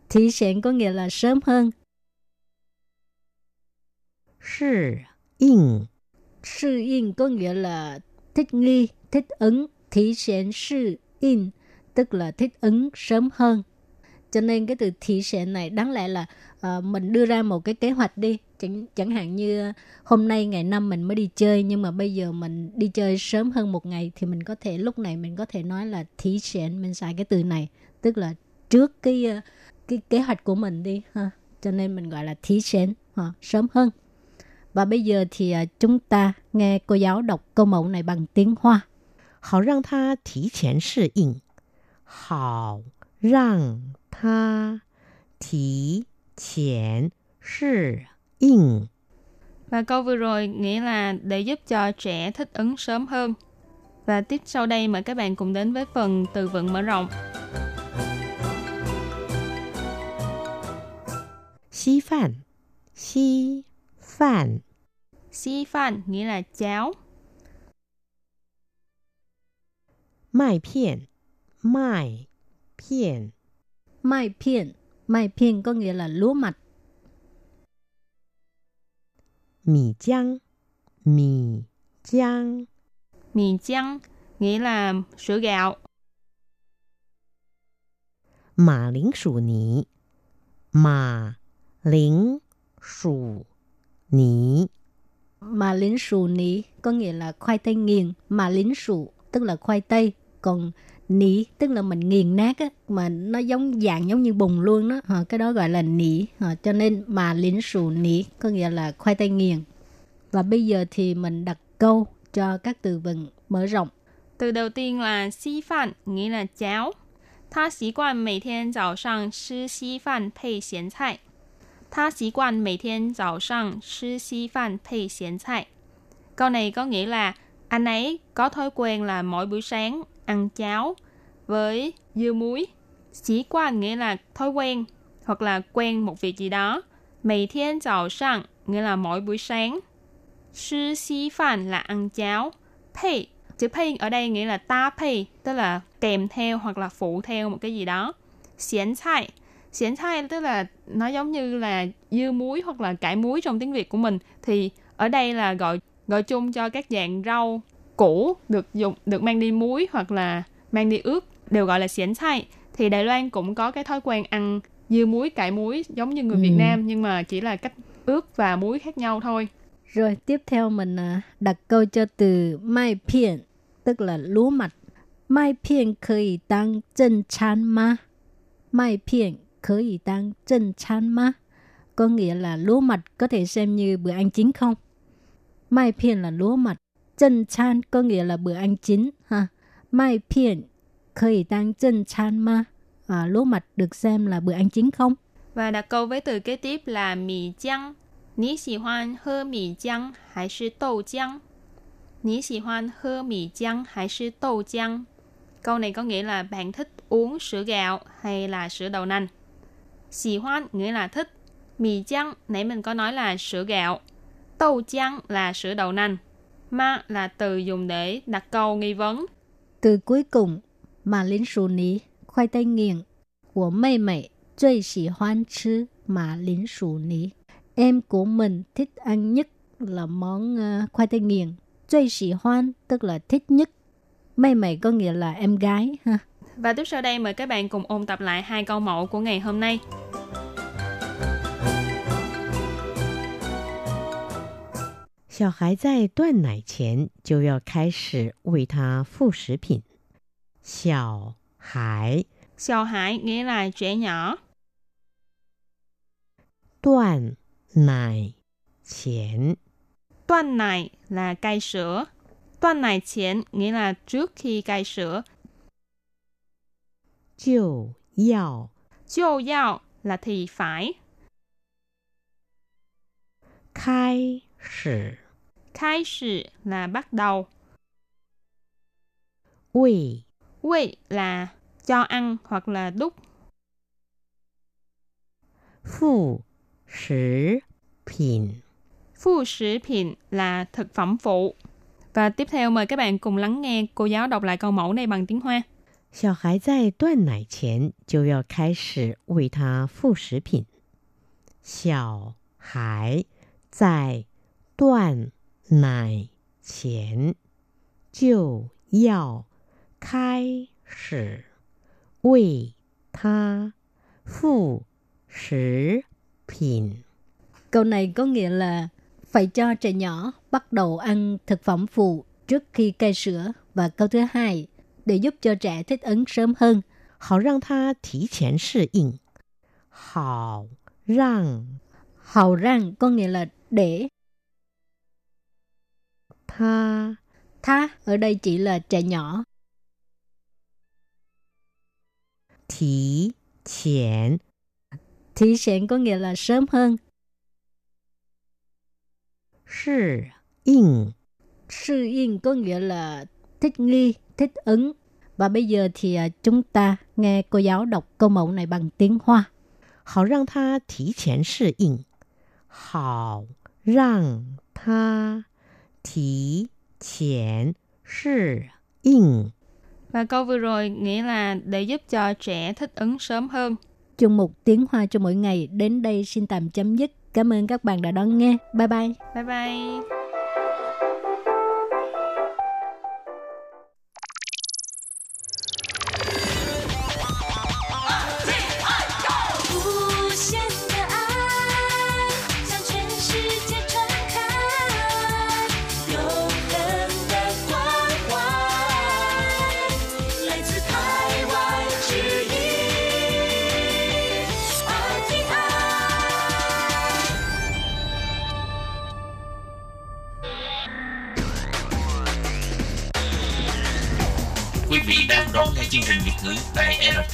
Thí chén có nghĩa là sớm hơn. 适应 Sư có nghĩa là thích nghi, thích ứng. Thì sẽ sư in tức là thích ứng sớm hơn. Cho nên cái từ thí sẽ này đáng lẽ là uh, mình đưa ra một cái kế hoạch đi. Chẳng, chẳng hạn như hôm nay ngày năm mình mới đi chơi nhưng mà bây giờ mình đi chơi sớm hơn một ngày thì mình có thể lúc này mình có thể nói là thí sẽ mình xài cái từ này tức là trước cái ờ, cái kế hoạch của mình đi ha. Cho nên mình gọi là thí sẽ ha, sớm hơn. Và bây giờ thì à, chúng ta nghe cô giáo đọc câu mẫu này bằng tiếng Hoa. Hào rằng ta thí chén sự in. Hào rằng ta thí chén sự in. Và câu vừa rồi nghĩa là để giúp cho trẻ thích ứng sớm hơn. Và tiếp sau đây mời các bạn cùng đến với phần từ vựng mở rộng. Xí phản Xí phản xi phan nghĩa là cháo. Mai phiền, mai phiền. Mai phiền, mai phiền có nghĩa là lúa mạch. Mì giang, mì giang. Mì giang nghĩa là sữa gạo. Mà lính sủ nỉ, mà lính sủ nỉ. mà lính sù ní có nghĩa là khoai tây nghiền, mà lính sù tức là khoai tây, còn nỉ tức là mình nghiền nát á, mà nó giống dạng giống như bùn luôn đó, à, cái đó gọi là nỉ, à, cho nên mà lính sù nỉ có nghĩa là khoai tây nghiền. Và bây giờ thì mình đặt câu cho các từ vựng mở rộng. Từ đầu tiên là xí phản, nghĩa là cháo. 他习惯每天早上吃稀饭配咸菜。 他习惯每天早上吃稀饭配咸菜。Câu này có nghĩa là anh ấy có thói quen là mỗi buổi sáng ăn cháo với dưa muối. Sĩ quan nghĩa là thói quen hoặc là quen một việc gì đó.每天早上 nghĩa là mỗi buổi sáng. Sư xí phản là ăn cháo. Pay, chữ pay ở đây nghĩa là ta pay, tức là kèm theo hoặc là phụ theo một cái gì đó. Xiển菜, xiển 菜 tức là nó giống như là dưa muối hoặc là cải muối trong tiếng Việt của mình. Thì ở đây là gọi gọi chung cho các dạng rau củ được dùng được mang đi muối hoặc là mang đi ướp đều gọi là xiển chay thì Đài Loan cũng có cái thói quen ăn dưa muối cải muối giống như người ừ. Việt Nam nhưng mà chỉ là cách ướp và muối khác nhau thôi. Rồi tiếp theo mình à, đặt câu cho từ mai phiền tức là lúa mạch. Mai phiền có thể tăng chân chán ma? Mai phiền có thể tăng chân chán ma? Có nghĩa là lúa mạch có thể xem như bữa ăn chính không? Mai phiền là lúa mạch. Chân chán có nghĩa là bữa ăn chính. ha. Mai phiền có thể tăng chân chán ma? À, lúa mạch được xem là bữa ăn chính không? Và đặt câu với từ kế tiếp là mì chăng. 你喜欢喝米浆还是豆浆？你喜欢喝米浆还是豆浆？Câu này có nghĩa là bạn thích uống sữa gạo hay là sữa đậu nành. Xì hoan nghĩa là thích. Mì chăng nãy mình có nói là sữa gạo. tàu chăng là sữa đậu nành. Ma là từ dùng để đặt câu nghi vấn. Từ cuối cùng, mà lính xù ní, khoai tây nghiền. Của mê mẹ, chơi xì hoan chứ mà lính xù ní. Em của mình thích ăn nhất là món uh, khoai tây nghiền. Chơi xì hoan tức là thích nhất. Mê mẹ có nghĩa là em gái ha. Và tiếp sau đây mời các bạn cùng ôn tập lại hai câu mẫu của ngày hôm nay. 小孩在断奶前就要开始喂他副食品。小孩，小孩 nghĩa là trẻ nhỏ. 断奶前，断奶 là cai sữa. 断奶前 nghĩa là trước khi cai sữa. 就要，就要 là thì phải. 开始。khai sử là bắt đầu. Quỳ Quỳ là cho ăn hoặc là đúc. Phụ sử品Phụ sử品là thực phẩm phụ. Và tiếp theo mời các bạn cùng lắng nghe cô giáo đọc lại câu mẫu này bằng tiếng Hoa. 小孩在断奶前就要开始喂他副食品。小孩在断奶前就要开始喂他副食品。Câu này có nghĩa là phải cho trẻ nhỏ bắt đầu ăn thực phẩm phụ trước khi cai sữa. Và câu thứ hai, để giúp cho trẻ thích ứng sớm hơn. Hảo rằng ta thí chén sự ứng. Hảo rằng. Hảo rằng có nghĩa là để. Tha. Tha ở đây chỉ là trẻ nhỏ. Thí chén. Thí chén có nghĩa là sớm hơn. Sự ứng. Sự ứng có nghĩa là thích nghi, thích ứng. Và bây giờ thì à, chúng ta nghe cô giáo đọc câu mẫu này bằng tiếng Hoa. Hào rằng ta thí chén sự ỉnh. Hào rằng ta thí chén sự ỉnh. Và câu vừa rồi nghĩa là để giúp cho trẻ thích ứng sớm hơn. Chương mục tiếng Hoa cho mỗi ngày đến đây xin tạm chấm dứt. Cảm ơn các bạn đã đón nghe. Bye bye. Bye bye.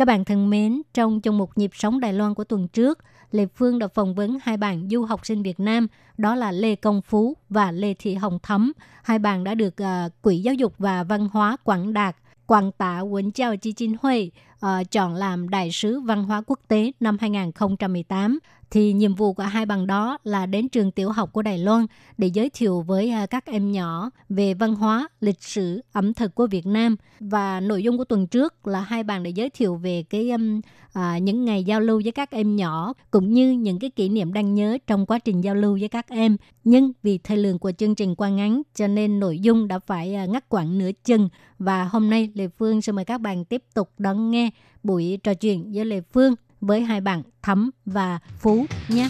Các bạn thân mến, trong chung một nhịp sống Đài Loan của tuần trước, Lê Phương đã phỏng vấn hai bạn du học sinh Việt Nam, đó là Lê Công Phú và Lê Thị Hồng Thấm. Hai bạn đã được uh, Quỹ Giáo dục và Văn hóa Quảng Đạt, Quảng Tạ Quấn Chào Chi Chinh Huệ uh, chọn làm Đại sứ Văn hóa Quốc tế năm 2018 thì nhiệm vụ của hai bằng đó là đến trường tiểu học của Đài Loan để giới thiệu với ờ, các em nhỏ về văn hóa, lịch sử, ẩm thực của Việt Nam và nội dung của tuần trước là hai bạn để giới thiệu về cái um, à, những ngày giao lưu với các em nhỏ cũng như những cái kỷ niệm đáng nhớ trong quá trình giao lưu với các em. Nhưng vì thời lượng của chương trình quá ngắn cho nên nội dung đã phải ngắt quãng nửa chừng và hôm nay Lê Phương sẽ mời các bạn tiếp tục đón nghe buổi trò chuyện với Lê Phương với hai bạn Thấm và Phú nhé.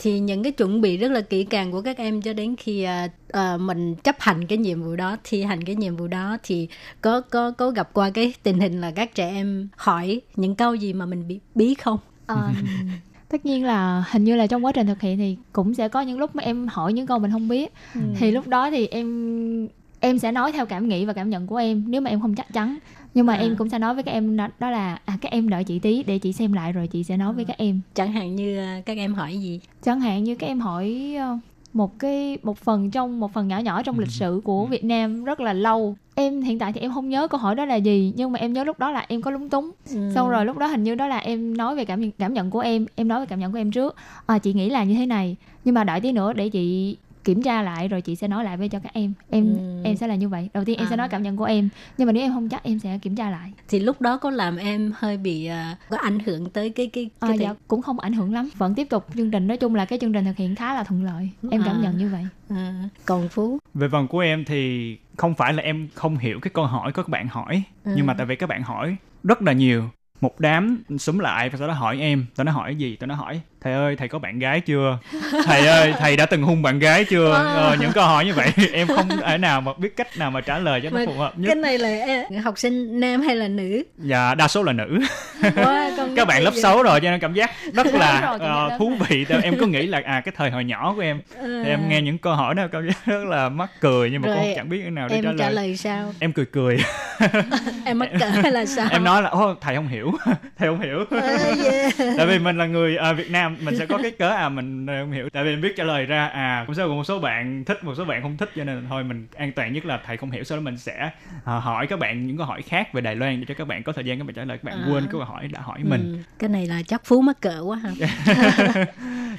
thì những cái chuẩn bị rất là kỹ càng của các em cho đến khi uh, uh, mình chấp hành cái nhiệm vụ đó thi hành cái nhiệm vụ đó thì có có có gặp qua cái tình hình là các trẻ em hỏi những câu gì mà mình bị bí không um, tất nhiên là hình như là trong quá trình thực hiện thì cũng sẽ có những lúc mà em hỏi những câu mình không biết ừ. thì lúc đó thì em em sẽ nói theo cảm nghĩ và cảm nhận của em nếu mà em không chắc chắn nhưng mà à. em cũng sẽ nói với các em đó, là à, các em đợi chị tí để chị xem lại rồi chị sẽ nói à. với các em chẳng hạn như à, các em hỏi gì chẳng hạn như các em hỏi ờ, một cái một phần trong một phần nhỏ nhỏ trong lịch sử của Việt Nam rất là lâu. Em hiện tại thì em không nhớ câu hỏi đó là gì nhưng mà em nhớ lúc đó là em có lúng túng. Ừ. xong rồi lúc đó hình như đó là em nói về cảm cảm nhận của em em nói về cảm nhận của em trước. À, chị nghĩ là như thế này nhưng mà đợi tí nữa để chị kiểm tra lại rồi chị sẽ nói lại với cho các em em ừ. em sẽ là như vậy đầu tiên em à. sẽ nói cảm nhận của em nhưng mà nếu em không chắc em sẽ kiểm tra lại thì lúc đó có làm em hơi bị uh, có ảnh hưởng tới cái cái, cái à, dạ, cũng không ảnh hưởng lắm vẫn tiếp tục chương trình nói chung là cái chương trình thực hiện khá là thuận lợi em à. cảm nhận như vậy à. còn phú về phần của em thì không phải là em không hiểu cái câu hỏi của các bạn hỏi ừ. nhưng mà tại vì các bạn hỏi rất là nhiều một đám súng lại và sau đó hỏi em tao nó hỏi gì tao nó hỏi thầy ơi thầy có bạn gái chưa? Thầy ơi thầy đã từng hung bạn gái chưa? Ờ, những câu hỏi như vậy em không thể nào mà biết cách nào mà trả lời cho nó phù hợp nhất. cái này là học sinh nam hay là nữ? Dạ đa số là nữ. Wow, các bạn lớp 6 rồi cho nên cảm giác rất là uh, thú vị. Em có nghĩ là à cái thời hồi nhỏ của em à. thì em nghe những câu hỏi đó cảm giác rất là mắc cười nhưng mà rồi, cũng chẳng biết thế nào để em trả lời. trả lời. sao? Em cười cười. Em mắc cỡ hay là sao? em nói là ô thầy không hiểu. Thầy không hiểu. À, yeah. tại vì mình là người uh, Việt Nam mình sẽ có cái cớ à mình không hiểu. Tại vì mình biết trả lời ra à cũng sẽ có một số bạn thích một số bạn không thích cho nên thôi mình an toàn nhất là thầy không hiểu sau đó mình sẽ uh, hỏi các bạn những câu hỏi khác về Đài Loan để cho các bạn có thời gian các bạn trả lời. Các bạn à. quên cái câu hỏi đã hỏi ừ. mình. cái này là chắc phú mắc cỡ quá ha.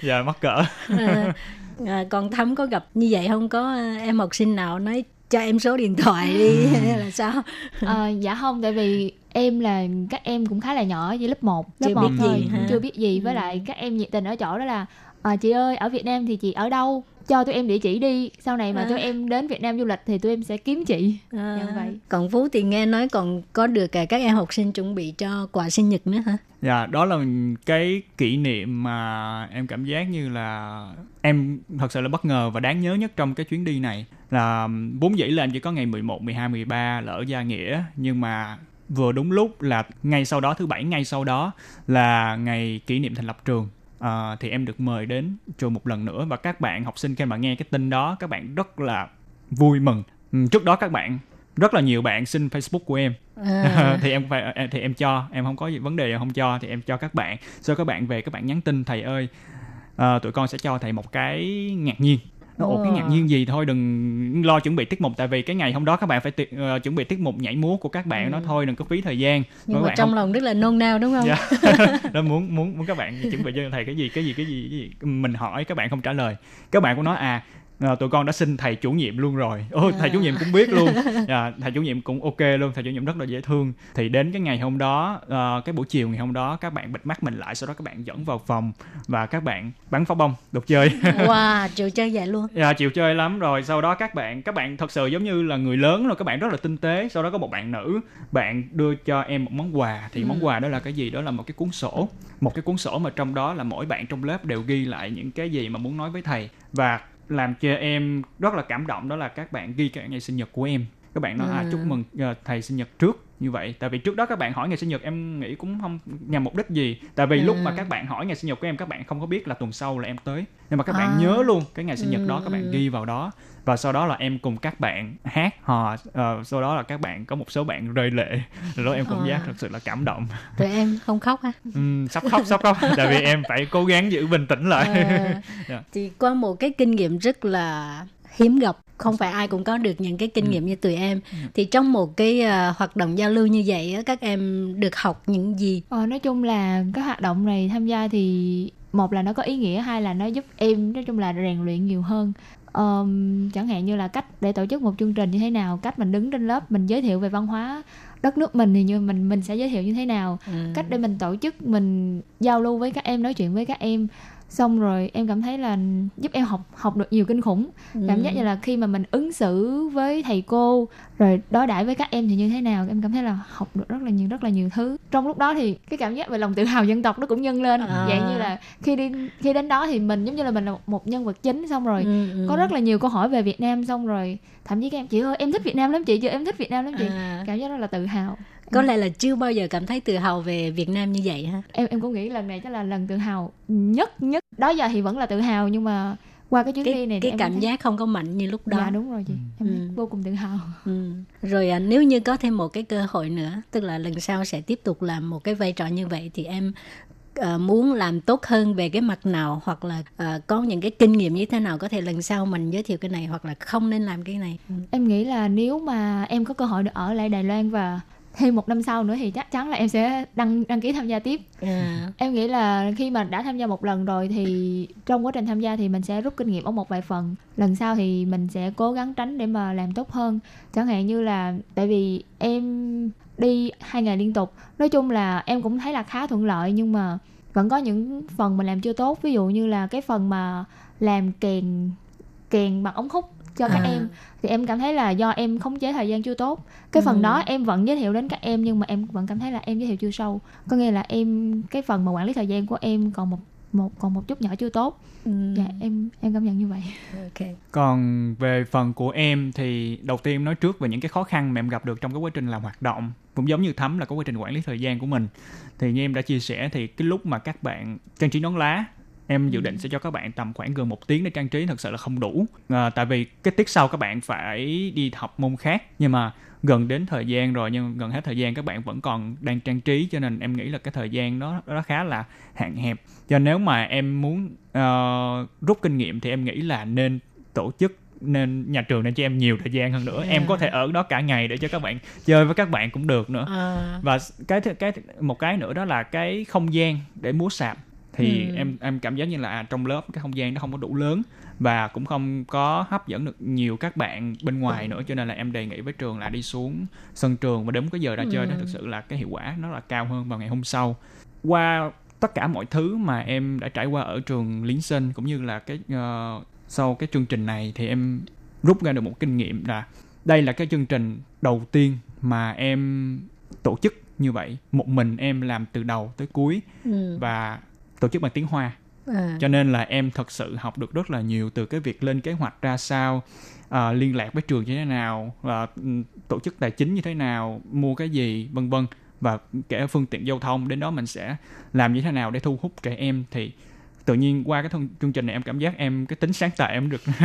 Dạ mắc cỡ. À, à, còn thấm có gặp như vậy không? Có em học sinh nào nói cho em số điện thoại đi hay là sao? À, dạ không tại vì em là các em cũng khá là nhỏ với lớp 1 lớp chưa 1 biết thôi gì, chưa biết gì với ừ. lại các em nhiệt tình ở chỗ đó là à, chị ơi ở Việt Nam thì chị ở đâu cho tụi em địa chỉ đi. Sau này mà à. tụi em đến Việt Nam du lịch thì tụi em sẽ kiếm chị. À. như vậy. Còn Phú thì nghe nói còn có được cả các em học sinh chuẩn bị cho quà sinh nhật nữa hả? Dạ đó là cái kỷ niệm mà em cảm giác như là em thật sự là bất ngờ và đáng nhớ nhất trong cái chuyến đi này. Là vốn dĩ là em chỉ có ngày 11, 12, 13 là ở Gia Nghĩa nhưng mà vừa đúng lúc là ngay sau đó thứ bảy ngay sau đó là ngày kỷ niệm thành lập trường à, thì em được mời đến trường một lần nữa và các bạn học sinh khi mà nghe cái tin đó các bạn rất là vui mừng. Ừ, trước đó các bạn rất là nhiều bạn xin Facebook của em. À. thì em phải thì em cho em không có gì vấn đề không cho thì em cho các bạn. Sau các bạn về các bạn nhắn tin thầy ơi à, tụi con sẽ cho thầy một cái ngạc nhiên nó ồ cái ngạc nhiên gì? Thôi đừng lo chuẩn bị tiết mục tại vì cái ngày hôm đó các bạn phải ti- uh, chuẩn bị tiết mục nhảy múa của các bạn ừ. nó thôi đừng có phí thời gian. Nhưng mà trong không... lòng rất là nôn nao đúng không? Yeah. đó muốn muốn muốn các bạn chuẩn bị cho thầy cái gì cái gì cái gì cái gì? Mình hỏi các bạn không trả lời. Các bạn cũng nói à à, tụi con đã xin thầy chủ nhiệm luôn rồi. Ôi, thầy chủ nhiệm cũng biết luôn. À, thầy chủ nhiệm cũng ok luôn thầy chủ nhiệm rất là dễ thương. Thì đến cái ngày hôm đó uh, cái buổi chiều ngày hôm đó các bạn bịt mắt mình lại sau đó các bạn dẫn vào phòng và các bạn bắn pháo bông đồ chơi. Wow chịu chơi vậy luôn. À, chịu chơi lắm. Rồi sau đó các bạn các bạn thật sự giống như là người lớn rồi các bạn rất là tinh tế. Sau đó có một bạn nữ bạn đưa cho em một món quà. Thì ừ. món quà đó là cái gì? Đó là một cái cuốn sổ. Một cái cuốn sổ mà trong đó là mỗi bạn trong lớp đều ghi lại những cái gì mà muốn nói với thầy. Và làm cho em rất là cảm động đó là các bạn ghi cả ngày sinh nhật của em. Các bạn nói à, à chúc mừng uh, thầy sinh nhật trước. Như vậy. Tại vì trước đó các bạn hỏi ngày sinh nhật em nghĩ cũng không nhằm mục đích gì. Tại vì à. lúc mà các bạn hỏi ngày sinh nhật của em các bạn không có biết là tuần sau là em tới. Nhưng mà các bạn à. nhớ luôn cái ngày sinh nhật đó các bạn ừ. ghi vào đó và sau đó là em cùng các bạn hát hò uh, sau đó là các bạn có một số bạn rơi lệ. Rồi đó em cũng giác thật sự là cảm động. Tụi em không khóc ha ừ, sắp khóc sắp khóc. Tại vì em phải cố gắng giữ bình tĩnh lại. À, yeah. Dạ. thì qua một cái kinh nghiệm rất là hiếm gặp không phải ai cũng có được những cái kinh ừ. nghiệm như tụi em. Ừ. thì trong một cái uh, hoạt động giao lưu như vậy các em được học những gì? Ờ, nói chung là các hoạt động này tham gia thì một là nó có ý nghĩa hai là nó giúp em nói chung là rèn luyện nhiều hơn um, chẳng hạn như là cách để tổ chức một chương trình như thế nào cách mình đứng trên lớp mình giới thiệu về văn hóa đất nước mình thì như mình mình sẽ giới thiệu như thế nào ừ. cách để mình tổ chức mình giao lưu với các em nói chuyện với các em xong rồi em cảm thấy là giúp em học học được nhiều kinh khủng ừ. cảm giác như là khi mà mình ứng xử với thầy cô rồi đối đãi với các em thì như thế nào em cảm thấy là học được rất là nhiều rất là nhiều thứ trong lúc đó thì cái cảm giác về lòng tự hào dân tộc nó cũng nhân lên à. dạng như là khi đi khi đến đó thì mình giống như là mình là một nhân vật chính xong rồi ừ, ừ. có rất là nhiều câu hỏi về Việt Nam xong rồi thậm chí các em chị ơi em thích Việt Nam lắm chị chưa em thích Việt Nam lắm chị à. cảm giác rất là tự hào có lẽ là chưa bao giờ cảm thấy tự hào về Việt Nam như vậy ha em em cũng nghĩ lần này chắc là lần tự hào nhất nhất đó giờ thì vẫn là tự hào nhưng mà qua cái chuyến cái, đi này cái cảm thấy... giác không có mạnh như lúc đó dạ đúng rồi chị ừ. em ừ. vô cùng tự hào ừ. rồi à, nếu như có thêm một cái cơ hội nữa tức là lần sau sẽ tiếp tục làm một cái vai trò như vậy thì em uh, muốn làm tốt hơn về cái mặt nào hoặc là uh, có những cái kinh nghiệm như thế nào có thể lần sau mình giới thiệu cái này hoặc là không nên làm cái này ừ. em nghĩ là nếu mà em có cơ hội được ở lại Đài Loan và thêm một năm sau nữa thì chắc chắn là em sẽ đăng đăng ký tham gia tiếp. À. em nghĩ là khi mà đã tham gia một lần rồi thì trong quá trình tham gia thì mình sẽ rút kinh nghiệm ở một vài phần. Lần sau thì mình sẽ cố gắng tránh để mà làm tốt hơn. Chẳng hạn như là tại vì em đi hai ngày liên tục. Nói chung là em cũng thấy là khá thuận lợi nhưng mà vẫn có những phần mình làm chưa tốt. Ví dụ như là cái phần mà làm kèn kèn bằng ống hút cho à. các em thì em cảm thấy là do em khống chế thời gian chưa tốt cái phần ừ. đó em vẫn giới thiệu đến các em nhưng mà em vẫn cảm thấy là em giới thiệu chưa sâu có nghĩa là em cái phần mà quản lý thời gian của em còn một một còn một chút nhỏ chưa tốt ừ. dạ em em cảm nhận như vậy okay. còn về phần của em thì đầu tiên em nói trước về những cái khó khăn mà em gặp được trong cái quá trình làm hoạt động cũng giống như thấm là có quá trình quản lý thời gian của mình thì như em đã chia sẻ thì cái lúc mà các bạn trang trí nón lá em dự định sẽ cho các bạn tầm khoảng gần một tiếng để trang trí thật sự là không đủ. À, tại vì cái tiết sau các bạn phải đi học môn khác. Nhưng mà gần đến thời gian rồi nhưng gần hết thời gian các bạn vẫn còn đang trang trí cho nên em nghĩ là cái thời gian đó nó khá là hạn hẹp. Cho nếu mà em muốn uh, rút kinh nghiệm thì em nghĩ là nên tổ chức nên nhà trường nên cho em nhiều thời gian hơn nữa. Yeah. em có thể ở đó cả ngày để cho các bạn chơi với các bạn cũng được nữa. À. và cái cái một cái nữa đó là cái không gian để múa sạp thì ừ. em em cảm giác như là à, trong lớp cái không gian nó không có đủ lớn và cũng không có hấp dẫn được nhiều các bạn bên ngoài nữa cho nên là em đề nghị với trường là đi xuống sân trường và đúng cái giờ ra chơi ừ. đó thực sự là cái hiệu quả nó là cao hơn vào ngày hôm sau qua tất cả mọi thứ mà em đã trải qua ở trường Liên Sinh cũng như là cái uh, sau cái chương trình này thì em rút ra được một kinh nghiệm là đây là cái chương trình đầu tiên mà em tổ chức như vậy một mình em làm từ đầu tới cuối ừ. và tổ chức bằng tiếng hoa. À. cho nên là em thật sự học được rất là nhiều từ cái việc lên kế hoạch ra sao à, liên lạc với trường như thế nào ừ, tổ chức tài chính như thế nào mua cái gì vân vân. Và kể phương tiện giao thông đến đó mình sẽ làm như thế nào để thu hút trẻ em. Thì tự nhiên qua cái thông, chương trình này em cảm giác em cái tính sáng tạo em được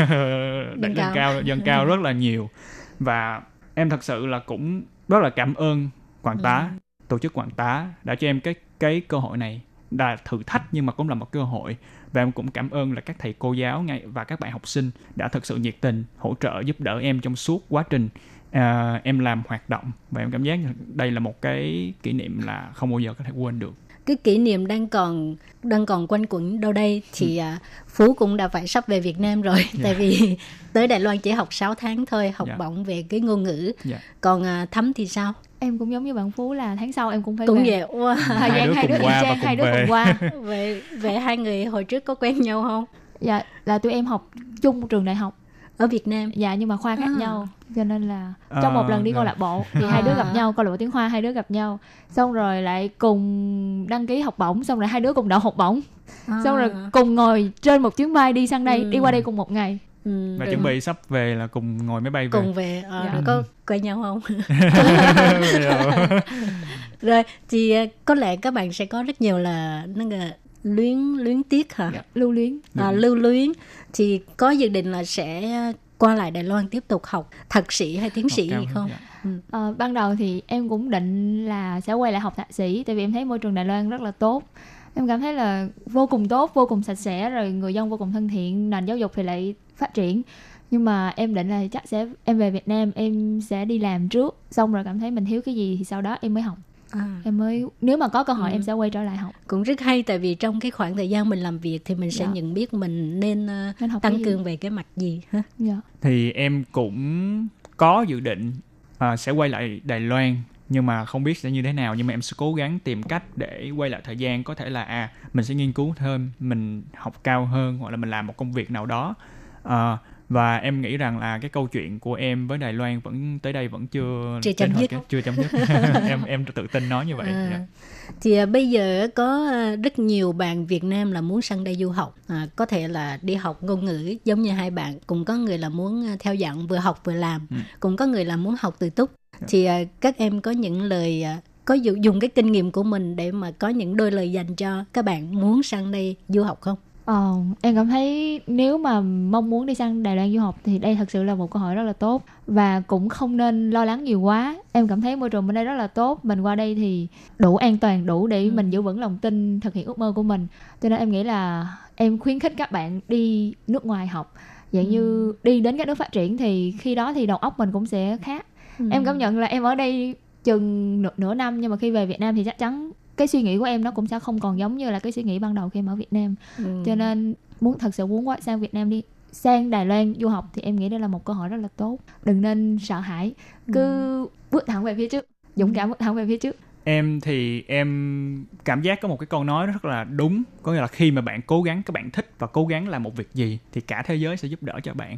đẩy lên cao. dần cao rất là nhiều. Và em thật sự là cũng rất là cảm ơn quảng tá ừ. tổ chức quảng tá đã cho em cái cái cơ hội này là thử thách nhưng mà cũng là một cơ hội và em cũng cảm ơn là các thầy cô giáo ngay và các bạn học sinh đã thực sự nhiệt tình hỗ trợ giúp đỡ em trong suốt quá trình uh, em làm hoạt động và em cảm giác đây là một cái kỷ niệm là không bao giờ có thể quên được cái kỷ niệm đang còn đang còn quanh quẩn đâu đây thì ừ. Phú cũng đã phải sắp về Việt Nam rồi yeah. Dạ. tại vì tới Đài Loan chỉ học 6 tháng thôi học yeah. Dạ. bổng về cái ngôn ngữ yeah. Dạ. còn uh, Thắm thì sao em cũng giống như bạn Phú là tháng sau em cũng phải cũng về. về wow. thời gian hai đứa y chang hai đứa cùng qua về về hai người hồi trước có quen nhau không dạ là tụi em học chung một trường đại học ở Việt Nam dạ nhưng mà khoa khác à. nhau cho nên là trong một lần đi câu lạc bộ thì à. hai đứa gặp nhau câu lạc bộ tiếng Hoa hai đứa gặp nhau xong rồi lại cùng đăng ký học bổng xong rồi hai đứa cùng đậu học bổng à. xong rồi cùng ngồi trên một chuyến bay đi sang đây ừ. đi qua đây cùng một ngày Ừ, và chuẩn bị sắp về là cùng ngồi máy bay về cùng về à, dạ. có quen nhau không rồi thì à, có lẽ các bạn sẽ có rất nhiều là nó là luyến luyến tiếc hả dạ. lưu luyến à, lưu luyến thì có dự định là sẽ qua lại Đài Loan tiếp tục học thạc sĩ hay tiến sĩ gì không? Dạ. Ừ. À, ban đầu thì em cũng định là sẽ quay lại học thạc sĩ tại vì em thấy môi trường Đài Loan rất là tốt em cảm thấy là vô cùng tốt vô cùng sạch sẽ rồi người dân vô cùng thân thiện nền giáo dục thì lại phát triển nhưng mà em định là chắc sẽ em về Việt Nam em sẽ đi làm trước xong rồi cảm thấy mình thiếu cái gì thì sau đó em mới học à. em mới nếu mà có cơ hội ừ. em sẽ quay trở lại học cũng rất hay tại vì trong cái khoảng thời gian mình làm việc thì mình sẽ dạ. nhận biết mình nên, uh, nên học tăng cường về cái mặt gì ha dạ. thì em cũng có dự định uh, sẽ quay lại Đài Loan nhưng mà không biết sẽ như thế nào nhưng mà em sẽ cố gắng tìm cách để quay lại thời gian có thể là à mình sẽ nghiên cứu thêm mình học cao hơn hoặc là mình làm một công việc nào đó uh, và em nghĩ rằng là cái câu chuyện của em với Đài Loan vẫn tới đây vẫn chưa chưa chấm dứt chưa chấm dứt em em tự tin nói như vậy à. yeah. Thì à, bây giờ có à, rất nhiều bạn Việt Nam là muốn sang đây du học à, có thể là đi học ngôn ngữ giống như hai bạn cũng có người là muốn à, theo dạng vừa học vừa làm ừ. cũng có người là muốn học từ túc yeah. thì à, các em có những lời à, có dùng cái kinh nghiệm của mình để mà có những đôi lời dành cho các bạn muốn sang đây du học không Ờ, em cảm thấy nếu mà mong muốn đi sang Đài Loan du học thì đây thật sự là một câu hỏi rất là tốt và cũng không nên lo lắng nhiều quá. Em cảm thấy môi trường bên đây rất là tốt, mình qua đây thì đủ an toàn, đủ để ừ. mình giữ vững lòng tin thực hiện ước mơ của mình. Cho nên em nghĩ là em khuyến khích các bạn đi nước ngoài học. Dạng ừ. như đi đến các nước phát triển thì khi đó thì đầu óc mình cũng sẽ khác. Ừ. Em cảm nhận là em ở đây chừng nửa, nửa năm nhưng mà khi về Việt Nam thì chắc chắn cái suy nghĩ của em nó cũng sẽ không còn giống như là cái suy nghĩ ban đầu khi em ở Việt Nam. Ừ. cho nên muốn thật sự muốn qua sang Việt Nam đi sang Đài Loan du học thì em nghĩ đây là một cơ hội rất là tốt. Đừng nên sợ hãi. Cứ ừ. bước thẳng về phía trước dũng cảm bước thẳng về phía trước. Em thì em cảm giác có một cái câu nói rất là đúng có nghĩa là khi mà bạn cố gắng các bạn thích và cố gắng làm một việc gì thì cả thế giới sẽ giúp đỡ cho bạn.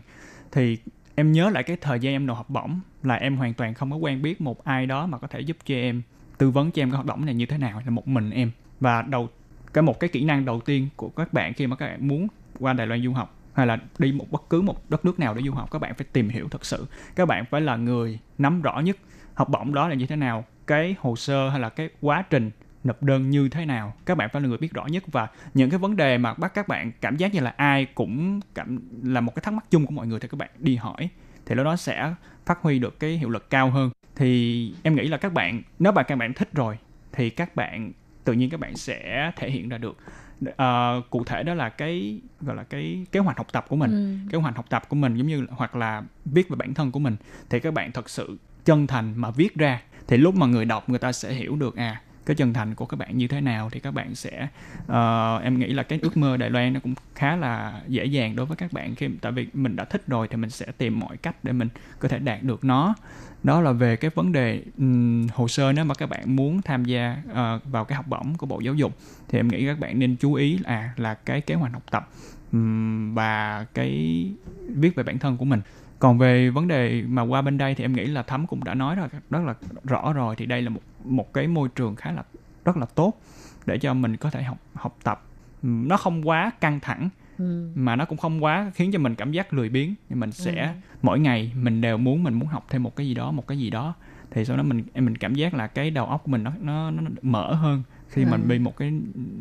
Thì em nhớ lại cái thời gian em nộp học bổng là em hoàn toàn không có quen biết một ai đó mà có thể giúp cho em tư vấn cho em cái hoạt động này như thế nào là một mình em? Và đầu, cái một cái kỹ năng đầu tiên của các bạn khi mà các bạn muốn qua Đài Loan du học, hay là đi một bất cứ một đất nước nào để du học, các bạn phải tìm hiểu thật sự. Các bạn phải là người nắm rõ nhất học bổng đó là như thế nào, cái hồ sơ hay là cái quá trình nộp đơn như thế nào. Các bạn phải là người biết rõ nhất và những cái vấn đề mà bắt các bạn cảm giác như là ai cũng cảm, là một cái thắc mắc chung của mọi người thì các bạn đi hỏi, thì lúc đó sẽ phát huy được cái hiệu lực cao hơn thì em nghĩ là các bạn nếu mà các bạn thích rồi thì các bạn tự nhiên các bạn sẽ thể hiện ra được. Uh, cụ thể đó là cái gọi là cái kế hoạch học tập của mình. Ừ. kế hoạch học tập của mình giống như hoặc là viết về bản thân của mình. Thì các bạn thật sự chân thành mà viết ra thì lúc mà người đọc người ta sẽ hiểu được à cái chân thành của các bạn như thế nào thì các bạn sẽ uh, em nghĩ là cái ước mơ Đài Loan nó cũng khá là dễ dàng đối với các bạn khi tại vì mình đã thích rồi thì mình sẽ tìm mọi cách để mình có thể đạt được nó. Đó là về cái vấn đề um, hồ sơ nếu mà các bạn muốn tham gia uh, vào cái học bổng của bộ giáo dục thì em nghĩ các bạn nên chú ý là là cái kế hoạch học tập um, và cái viết về bản thân của mình còn về vấn đề mà qua bên đây thì em nghĩ là thấm cũng đã nói rồi rất là rõ rồi thì đây là một một cái môi trường khá là rất là tốt để cho mình có thể học học tập nó không quá căng thẳng ừ. mà nó cũng không quá khiến cho mình cảm giác lười biếng nhưng mình sẽ ừ. mỗi ngày mình đều muốn mình muốn học thêm một cái gì đó một cái gì đó thì sau đó mình mình cảm giác là cái đầu óc của mình nó nó nó mở hơn khi ừ. mình đi một cái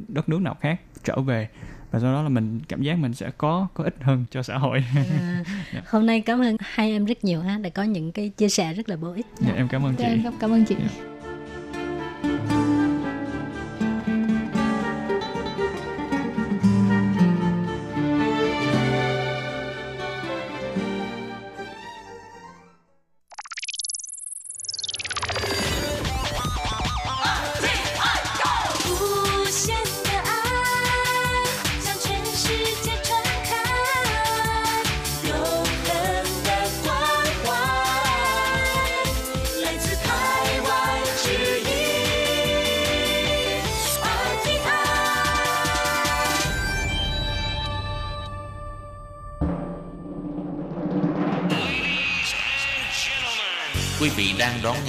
đất nước nào khác trở về và do đó là mình cảm giác mình sẽ có có ích hơn cho xã hội. À, yeah. Dạ. Hôm nay cảm ơn hai em rất nhiều ha, đã có những cái chia sẻ rất là bổ ích. Yeah, dạ, em cảm ơn chị. Em cảm ơn chị. Yeah.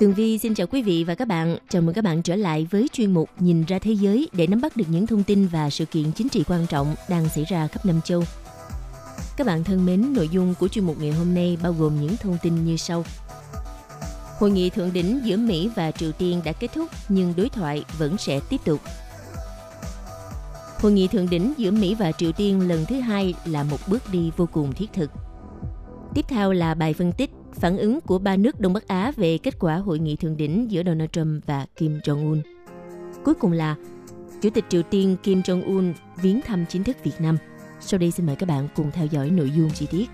Tường Vi xin chào quý vị và các bạn. Chào mừng các bạn trở lại với chuyên mục Nhìn ra thế giới để nắm bắt được những thông tin và sự kiện chính trị quan trọng đang xảy ra khắp năm châu. Các bạn thân mến, nội dung của chuyên mục ngày hôm nay bao gồm những thông tin như sau. Hội nghị thượng đỉnh giữa Mỹ và Triều Tiên đã kết thúc nhưng đối thoại vẫn sẽ tiếp tục. Hội nghị thượng đỉnh giữa Mỹ và Triều Tiên lần thứ hai là một bước đi vô cùng thiết thực. Tiếp theo là bài phân tích phản ứng của ba nước Đông Bắc Á về kết quả hội nghị thượng đỉnh giữa Donald Trump và Kim Jong-un. Cuối cùng là Chủ tịch Triều Tiên Kim Jong-un viếng thăm chính thức Việt Nam. Sau đây xin mời các bạn cùng theo dõi nội dung chi tiết.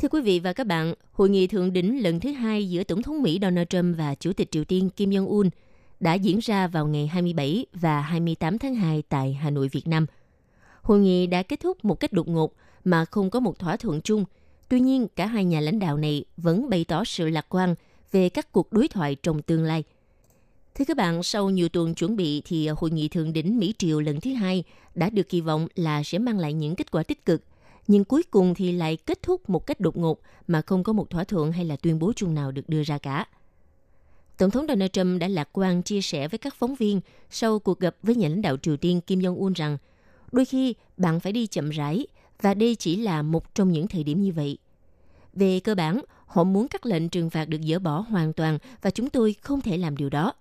Thưa quý vị và các bạn, hội nghị thượng đỉnh lần thứ hai giữa Tổng thống Mỹ Donald Trump và Chủ tịch Triều Tiên Kim Jong-un đã diễn ra vào ngày 27 và 28 tháng 2 tại Hà Nội, Việt Nam – Hội nghị đã kết thúc một cách đột ngột mà không có một thỏa thuận chung. Tuy nhiên, cả hai nhà lãnh đạo này vẫn bày tỏ sự lạc quan về các cuộc đối thoại trong tương lai. Thưa các bạn, sau nhiều tuần chuẩn bị thì hội nghị thượng đỉnh Mỹ Triều lần thứ hai đã được kỳ vọng là sẽ mang lại những kết quả tích cực. Nhưng cuối cùng thì lại kết thúc một cách đột ngột mà không có một thỏa thuận hay là tuyên bố chung nào được đưa ra cả. Tổng thống Donald Trump đã lạc quan chia sẻ với các phóng viên sau cuộc gặp với nhà lãnh đạo Triều Tiên Kim Jong-un rằng – Đôi khi bạn phải đi chậm rãi và đây chỉ là một trong những thời điểm như vậy. Về cơ bản, họ muốn các lệnh trừng phạt được dỡ bỏ hoàn toàn và chúng tôi không thể làm điều đó.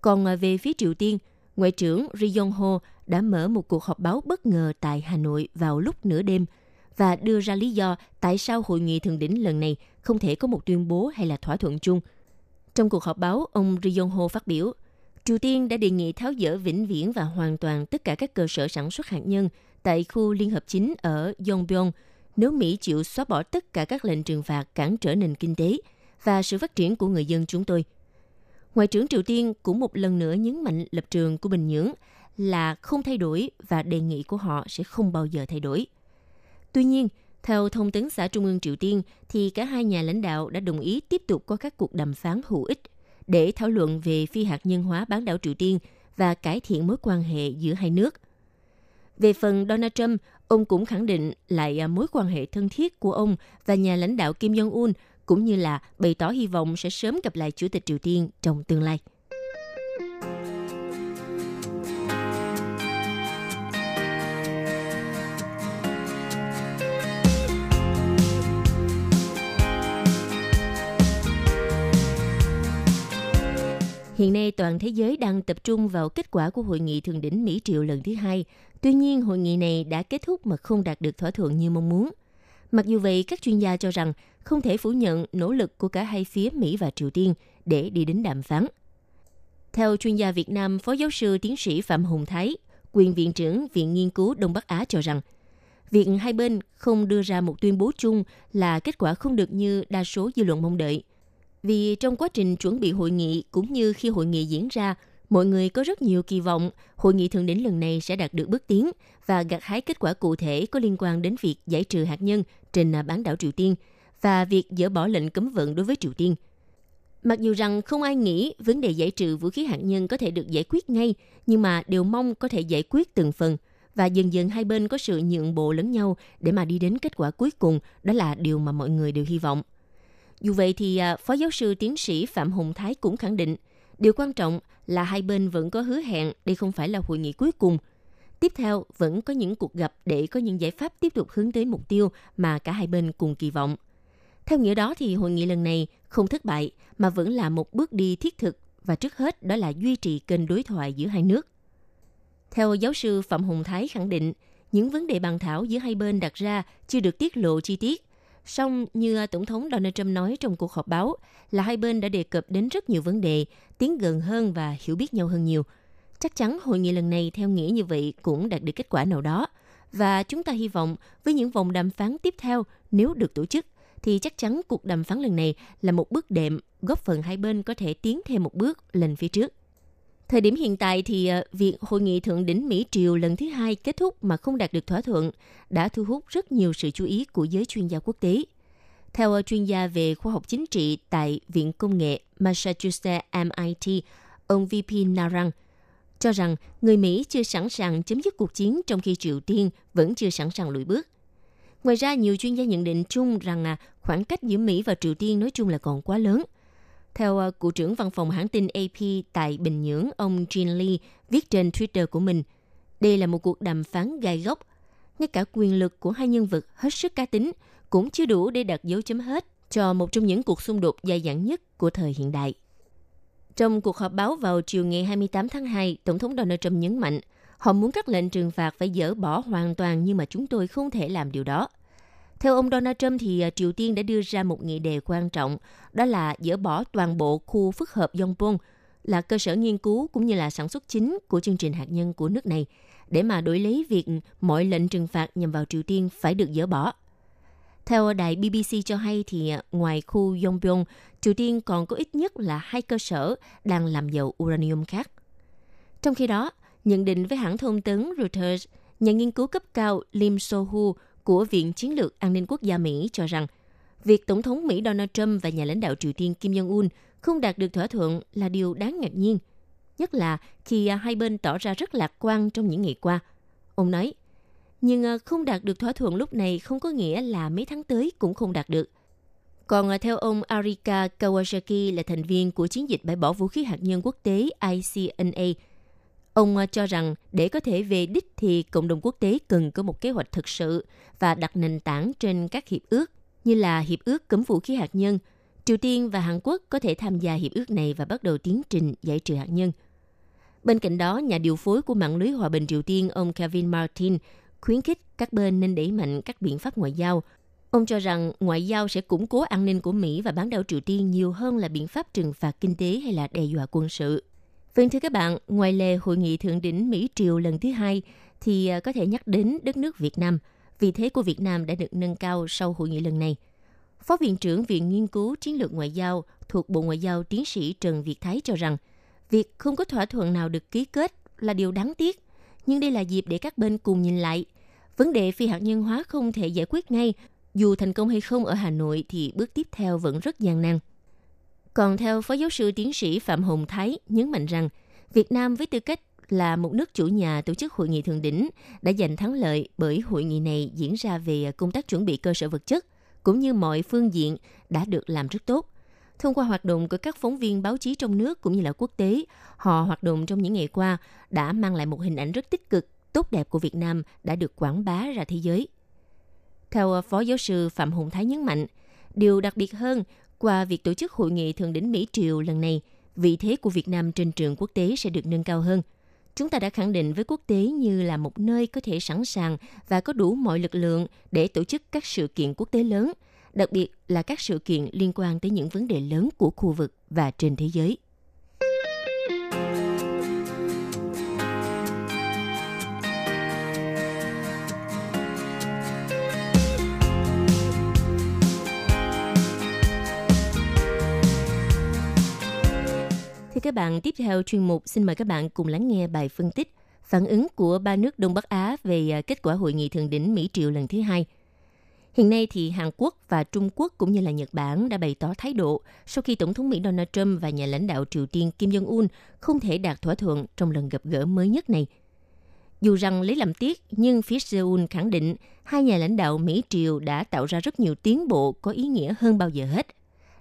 Còn à, về phía Triều Tiên, Ngoại trưởng Ri Yong Ho đã mở một cuộc họp báo bất ngờ tại Hà Nội vào lúc nửa đêm và đưa ra lý do tại sao hội nghị thượng đỉnh lần này không thể có một tuyên bố hay là thỏa thuận chung. Trong cuộc họp báo, ông Ri Yong Ho phát biểu – Triều Tiên đã đề nghị tháo dỡ vĩnh viễn và hoàn toàn tất cả các cơ sở sản xuất hạt nhân tại khu liên hợp chính ở Yongbyon nếu Mỹ chịu xóa bỏ tất cả các lệnh trừng phạt cản trở nền kinh tế và sự phát triển của người dân chúng tôi. Ngoại trưởng Triều Tiên cũng một lần nữa nhấn mạnh lập trường của Bình Nhưỡng là không thay đổi và đề nghị của họ sẽ không bao giờ thay đổi. Tuy nhiên, theo thông tấn xã Trung ương Triều Tiên, thì cả hai nhà lãnh đạo đã đồng ý tiếp tục có các cuộc đàm phán hữu ích để thảo luận về phi hạt nhân hóa bán đảo Triều Tiên và cải thiện mối quan hệ giữa hai nước. Về phần Donald Trump, ông cũng khẳng định lại à, mối quan hệ thân thiết của ông và nhà lãnh đạo Kim Jong-un cũng như là bày tỏ hy vọng sẽ sớm gặp lại Chủ tịch Triều Tiên trong tương lai. Hiện nay toàn thế giới đang tập trung vào kết quả của hội nghị thượng đỉnh Mỹ Triều lần thứ hai. Tuy nhiên, hội nghị này đã kết thúc mà không đạt được thỏa thuận như mong muốn. Mặc dù vậy, các chuyên gia cho rằng không thể phủ nhận nỗ lực của cả hai phía Mỹ và Triều Tiên để đi đến đàm phán. Theo chuyên gia Việt Nam, Phó giáo sư tiến sĩ Phạm Hùng Thái, quyền viện trưởng Viện Nghiên cứu Đông Bắc Á cho rằng, việc hai bên không đưa ra một tuyên bố chung là kết quả không được như đa số dư luận mong đợi – vì trong quá trình chuẩn bị hội nghị cũng như khi hội nghị diễn ra, mọi người có rất nhiều kỳ vọng hội nghị thượng đỉnh lần này sẽ đạt được bước tiến và gặt hái kết quả cụ thể có liên quan đến việc giải trừ hạt nhân trên bán đảo Triều Tiên và việc dỡ bỏ lệnh cấm vận đối với Triều Tiên. Mặc dù rằng không ai nghĩ vấn đề giải trừ vũ khí hạt nhân có thể được giải quyết ngay, nhưng mà đều mong có thể giải quyết từng phần và dần dần hai bên có sự nhượng bộ lẫn nhau để mà đi đến kết quả cuối cùng, đó là điều mà mọi người đều hy vọng. Dù vậy thì à, Phó giáo sư tiến sĩ Phạm Hùng Thái cũng khẳng định, điều quan trọng là hai bên vẫn có hứa hẹn đây không phải là hội nghị cuối cùng. Tiếp theo, vẫn có những cuộc gặp để có những giải pháp tiếp tục hướng tới mục tiêu mà cả hai bên cùng kỳ vọng. Theo nghĩa đó thì hội nghị lần này không thất bại mà vẫn là một bước đi thiết thực và trước hết đó là duy trì kênh đối thoại giữa hai nước. Theo giáo sư Phạm Hùng Thái khẳng định, những vấn đề bàn thảo giữa hai bên đặt ra chưa được tiết lộ chi tiết Song như Tổng thống Donald Trump nói trong cuộc họp báo là hai bên đã đề cập đến rất nhiều vấn đề, tiến gần hơn và hiểu biết nhau hơn nhiều. Chắc chắn hội nghị lần này theo nghĩa như vậy cũng đạt được kết quả nào đó. Và chúng ta hy vọng với những vòng đàm phán tiếp theo nếu được tổ chức thì chắc chắn cuộc đàm phán lần này là một bước đệm góp phần hai bên có thể tiến thêm một bước lên phía trước. Thời điểm hiện tại thì ờ, việc hội nghị thượng đỉnh Mỹ Triều lần thứ hai kết thúc mà không đạt được thỏa thuận đã thu hút rất nhiều sự chú ý của giới chuyên gia quốc tế. Theo ờ, chuyên gia về khoa học chính trị tại Viện Công nghệ Massachusetts MIT, ông VP Narang cho rằng người Mỹ chưa sẵn sàng chấm dứt cuộc chiến trong khi Triều Tiên vẫn chưa sẵn sàng lùi bước. Ngoài ra, nhiều chuyên gia nhận định chung rằng à, khoảng cách giữa Mỹ và Triều Tiên nói chung là còn quá lớn. Theo uh, trưởng văn phòng hãng tin AP tại Bình Nhưỡng, ông Jin Lee viết trên Twitter của mình, đây là một cuộc đàm phán gai góc. Ngay cả quyền lực của hai nhân vật hết sức cá tính cũng chưa đủ để đặt dấu chấm hết cho một trong những cuộc xung đột dài dẳng nhất của thời hiện đại. Trong cuộc họp báo vào chiều ngày 28 tháng 2, Tổng thống Donald Trump nhấn mạnh họ muốn các lệnh trừng phạt phải dỡ bỏ hoàn toàn nhưng mà chúng tôi không thể làm điều đó. Theo ông Donald Trump thì à, Triều Tiên đã đưa ra một nghị đề quan trọng, đó là dỡ bỏ toàn bộ khu phức hợp Yongbyon là cơ sở nghiên cứu cũng như là sản xuất chính của chương trình hạt nhân của nước này để mà đổi lấy việc mọi lệnh trừng phạt nhằm vào Triều Tiên phải được dỡ bỏ. Theo đài BBC cho hay thì à, ngoài khu Yongbyon, Triều Tiên còn có ít nhất là hai cơ sở đang làm dầu uranium khác. Trong khi đó, nhận định với hãng thông tấn Reuters, nhà nghiên cứu cấp cao Lim So-hu của Viện Chiến lược An ninh Quốc gia Mỹ cho rằng việc Tổng thống Mỹ Donald Trump và nhà lãnh đạo Triều Tiên Kim Jong-un không đạt được thỏa thuận là điều đáng ngạc nhiên, nhất là khi à, hai bên tỏ ra rất lạc quan trong những ngày qua. Ông nói, nhưng à, không đạt được thỏa thuận lúc này không có nghĩa là mấy tháng tới cũng không đạt được. Còn à, theo ông Arika Kawasaki là thành viên của chiến dịch bãi bỏ vũ khí hạt nhân quốc tế ICNA, Ông ờ, cho rằng để có thể về đích thì cộng đồng quốc tế cần có một kế hoạch thực sự và đặt nền tảng trên các hiệp ước như là hiệp ước cấm vũ khí hạt nhân. Triều Tiên và Hàn Quốc có thể tham gia hiệp ước này và bắt đầu tiến trình giải trừ hạt nhân. Bên cạnh đó, nhà điều phối của mạng lưới hòa bình Triều Tiên ông Kevin Martin khuyến khích các bên nên đẩy mạnh các biện pháp ngoại giao. Ông cho rằng ngoại giao sẽ củng cố an ninh của Mỹ và bán đảo Triều Tiên nhiều hơn là biện pháp trừng phạt kinh tế hay là đe dọa quân sự. Vâng thưa các bạn, ngoài lề hội nghị thượng đỉnh Mỹ Triều lần thứ hai thì à, có thể nhắc đến đất nước Việt Nam. Vị thế của Việt Nam đã được nâng cao sau hội nghị lần này. Phó Viện trưởng Viện Nghiên cứu Chiến lược Ngoại giao thuộc Bộ Ngoại giao tiến sĩ Trần Việt Thái cho rằng việc không có thỏa thuận nào được ký kết là điều đáng tiếc, nhưng đây là dịp để các bên cùng nhìn lại. Vấn đề phi hạt nhân hóa không thể giải quyết ngay, dù thành công hay không ở Hà Nội thì bước tiếp theo vẫn rất gian nan. Còn theo Phó Giáo sư Tiến sĩ Phạm Hồng Thái nhấn mạnh rằng, Việt Nam với tư cách là một nước chủ nhà tổ chức hội nghị thượng đỉnh đã giành thắng lợi bởi hội nghị này diễn ra về công tác chuẩn bị cơ sở vật chất cũng như mọi phương diện đã được làm rất tốt. Thông qua hoạt động của các phóng viên báo chí trong nước cũng như là quốc tế, họ hoạt động trong những ngày qua đã mang lại một hình ảnh rất tích cực, tốt đẹp của Việt Nam đã được quảng bá ra thế giới. Theo Phó Giáo sư Phạm Hùng Thái nhấn mạnh, điều đặc biệt hơn qua việc tổ chức hội nghị thượng đỉnh Mỹ Triều lần này, vị thế của Việt Nam trên trường quốc tế sẽ được nâng cao hơn. Chúng ta đã khẳng định với quốc tế như là một nơi có thể sẵn sàng và có đủ mọi lực lượng để tổ chức các sự kiện quốc tế lớn, đặc biệt là các sự kiện liên quan tới những vấn đề lớn của khu vực và trên thế giới. Thưa các bạn, tiếp theo chuyên mục xin mời các bạn cùng lắng nghe bài phân tích phản ứng của ba nước Đông Bắc Á về à, kết quả hội nghị thượng đỉnh Mỹ Triều lần thứ hai. Hiện nay thì Hàn Quốc và Trung Quốc cũng như là Nhật Bản đã bày tỏ thái độ sau khi Tổng thống Mỹ Donald Trump và nhà lãnh đạo Triều Tiên Kim Jong-un không thể đạt thỏa thuận trong lần gặp gỡ mới nhất này. Dù rằng lấy làm tiếc, nhưng phía Seoul khẳng định hai nhà lãnh đạo Mỹ Triều đã tạo ra rất nhiều tiến bộ có ý nghĩa hơn bao giờ hết.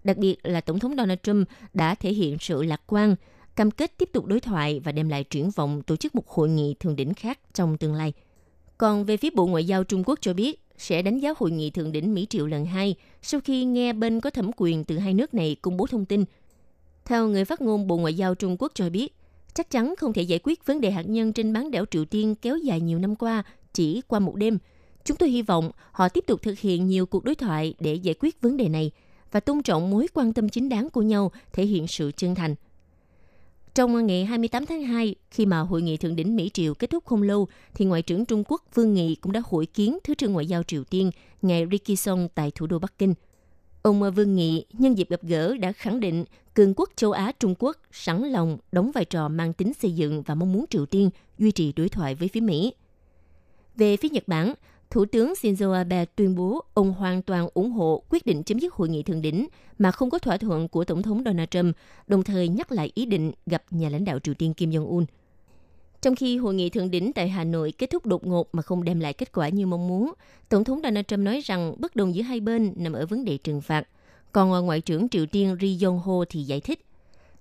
Đặc biệt là Tổng thống Donald Trump đã thể hiện sự lạc quan, cam kết tiếp tục đối thoại và đem lại triển vọng tổ chức một hội nghị thượng đỉnh khác trong tương lai. Còn về phía Bộ Ngoại giao Trung Quốc cho biết sẽ đánh giá hội nghị thượng đỉnh Mỹ Triệu lần hai sau khi nghe bên có thẩm quyền từ hai nước này công bố thông tin. Theo người phát ngôn Bộ Ngoại giao Trung Quốc cho biết, chắc chắn không thể giải quyết vấn đề hạt nhân trên bán đảo Triều Tiên kéo dài nhiều năm qua chỉ qua một đêm. Chúng tôi hy vọng họ tiếp tục thực hiện nhiều cuộc đối thoại để giải quyết vấn đề này – và tôn trọng mối quan tâm chính đáng của nhau thể hiện sự chân thành. Trong ngày 28 tháng 2, khi mà hội nghị thượng đỉnh Mỹ Triều kết thúc không lâu, thì Ngoại trưởng Trung Quốc Vương Nghị cũng đã hội kiến Thứ trưởng Ngoại giao Triều Tiên, ngài Ricky Song tại thủ đô Bắc Kinh. Ông Vương Nghị nhân dịp gặp gỡ đã khẳng định cường quốc châu Á Trung Quốc sẵn lòng đóng vai trò mang tính xây dựng và mong muốn Triều Tiên duy trì đối thoại với phía Mỹ. Về phía Nhật Bản, Thủ tướng Shinzo Abe tuyên bố ông hoàn toàn ủng hộ quyết định chấm dứt hội nghị thượng đỉnh mà không có thỏa thuận của Tổng thống Donald Trump, đồng thời nhắc lại ý định gặp nhà lãnh đạo Triều Tiên Kim Jong-un. Trong khi hội nghị thượng đỉnh tại Hà Nội kết thúc đột ngột mà không đem lại kết quả như mong muốn, Tổng thống Donald Trump nói rằng bất đồng giữa hai bên nằm ở vấn đề trừng phạt. Còn Ngoại trưởng Triều Tiên Ri Yong Ho thì giải thích,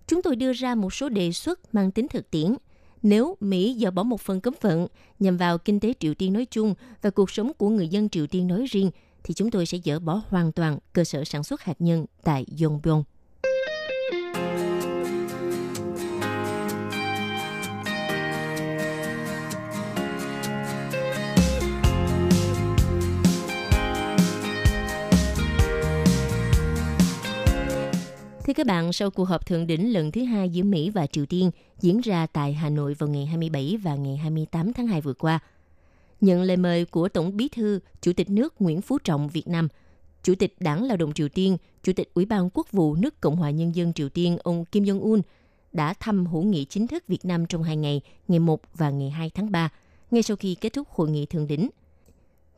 Chúng tôi đưa ra một số đề xuất mang tính thực tiễn – nếu Mỹ dỡ bỏ một phần cấm vận nhằm vào kinh tế Triều Tiên nói chung và cuộc sống của người dân Triều Tiên nói riêng, thì chúng tôi sẽ dỡ bỏ hoàn toàn cơ sở sản xuất hạt nhân tại Yongbyon. Thưa các bạn, sau cuộc họp thượng đỉnh lần thứ hai giữa Mỹ và Triều Tiên diễn ra tại Hà Nội vào ngày 27 và ngày 28 tháng 2 vừa qua, nhận lời mời của Tổng Bí thư, Chủ tịch nước Nguyễn Phú Trọng Việt Nam, Chủ tịch Đảng Lao động Triều Tiên, Chủ tịch Ủy ban Quốc vụ nước Cộng hòa Nhân dân Triều Tiên ông Kim Jong-un đã thăm hữu nghị chính thức Việt Nam trong hai ngày, ngày 1 và ngày 2 tháng 3, ngay sau khi kết thúc hội nghị thượng đỉnh.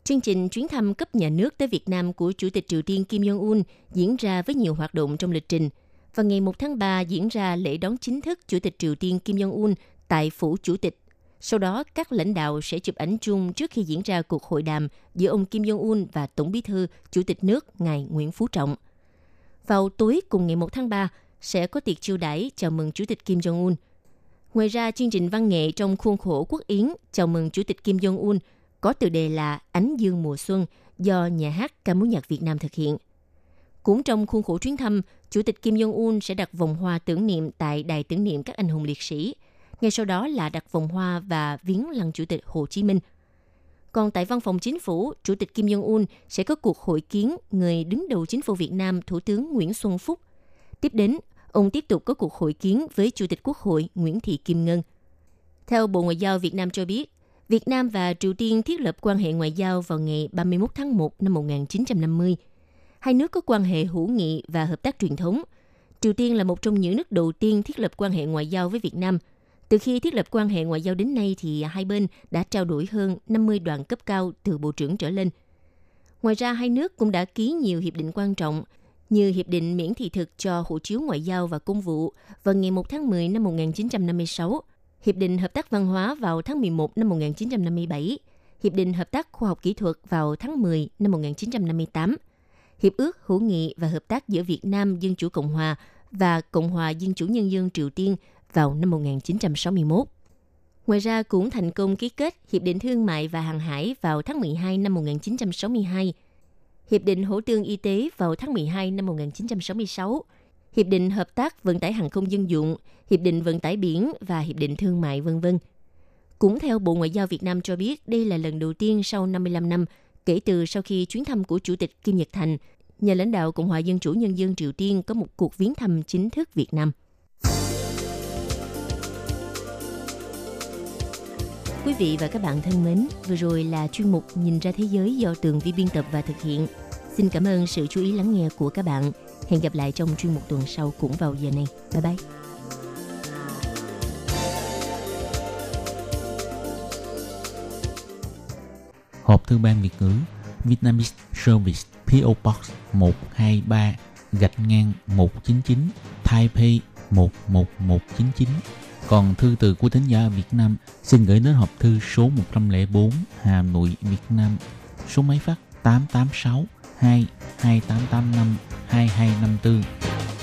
Chương trình chuyến thăm cấp nhà nước tới Việt Nam của Chủ tịch Triều Tiên Kim Jong-un diễn ra với nhiều hoạt động trong lịch trình. Và ngày 1 tháng 3 diễn ra lễ đón chính thức Chủ tịch Triều Tiên Kim Jong-un tại Phủ Chủ tịch. Sau đó, các lãnh đạo sẽ chụp ảnh chung trước khi diễn ra cuộc hội đàm giữa ông Kim Jong-un và Tổng bí thư Chủ tịch nước Ngài Nguyễn Phú Trọng. Vào tối cùng ngày 1 tháng 3, sẽ có tiệc chiêu đãi chào mừng Chủ tịch Kim Jong-un. Ngoài ra, chương trình văn nghệ trong khuôn khổ quốc yến chào mừng Chủ tịch Kim Jong-un – có tựa đề là Ánh Dương mùa xuân do nhà hát ca múa nhạc Việt Nam thực hiện. Cũng trong khuôn khổ chuyến thăm, Chủ tịch Kim Jong-un sẽ đặt vòng hoa tưởng niệm tại Đài tưởng niệm các anh hùng liệt sĩ. Ngay sau đó là đặt vòng hoa và viếng lăng Chủ tịch Hồ Chí Minh. Còn tại văn phòng chính phủ, Chủ tịch Kim Jong-un sẽ có cuộc hội kiến người đứng đầu chính phủ Việt Nam Thủ tướng Nguyễn Xuân Phúc. Tiếp đến, ông tiếp tục có cuộc hội kiến với Chủ tịch Quốc hội Nguyễn Thị Kim Ngân. Theo Bộ Ngoại giao Việt Nam cho biết, Việt Nam và Triều Tiên thiết lập quan hệ ngoại giao vào ngày 31 tháng 1 năm 1950. Hai nước có quan hệ hữu nghị và hợp tác truyền thống. Triều Tiên là một trong những nước đầu tiên thiết lập quan hệ ngoại giao với Việt Nam. Từ khi thiết lập quan hệ ngoại giao đến nay thì hai bên đã trao đổi hơn 50 đoàn cấp cao từ bộ trưởng trở lên. Ngoài ra, hai nước cũng đã ký nhiều hiệp định quan trọng như Hiệp định miễn thị thực cho hộ chiếu ngoại giao và công vụ vào ngày 1 tháng 10 năm 1956 Hiệp định Hợp tác Văn hóa vào tháng 11 năm 1957, Hiệp định Hợp tác Khoa học Kỹ thuật vào tháng 10 năm 1958, Hiệp ước hữu nghị và hợp tác giữa Việt Nam Dân Chủ Cộng Hòa và Cộng hòa Dân Chủ Nhân dân Triều Tiên vào năm 1961. Ngoài ra cũng thành công ký kết Hiệp định Thương mại và Hàng hải vào tháng 12 năm 1962, Hiệp định Hỗ tương Y tế vào tháng 12 năm 1966 Hiệp định Hợp tác Vận tải Hàng không Dân dụng, Hiệp định Vận tải Biển và Hiệp định Thương mại v.v. Cũng theo Bộ Ngoại giao Việt Nam cho biết, đây là lần đầu tiên sau 55 năm kể từ sau khi chuyến thăm của Chủ tịch Kim Nhật Thành, nhà lãnh đạo Cộng hòa Dân chủ Nhân dân Triều Tiên có một cuộc viếng thăm chính thức Việt Nam. Quý vị và các bạn thân mến, vừa rồi là chuyên mục Nhìn ra thế giới do Tường Vi biên tập và thực hiện. Xin cảm ơn sự chú ý lắng nghe của các bạn. Hẹn gặp lại trong chuyên mục tuần sau cũng vào giờ này. Bye bye. Hộp thư ban Việt ngữ Vietnamese Service PO Box 123 gạch ngang 199 Taipei 11199 còn thư từ của thính giả Việt Nam, xin gửi đến hộp thư số 104 Hà Nội, Việt Nam số máy phát 886 2 2885 2254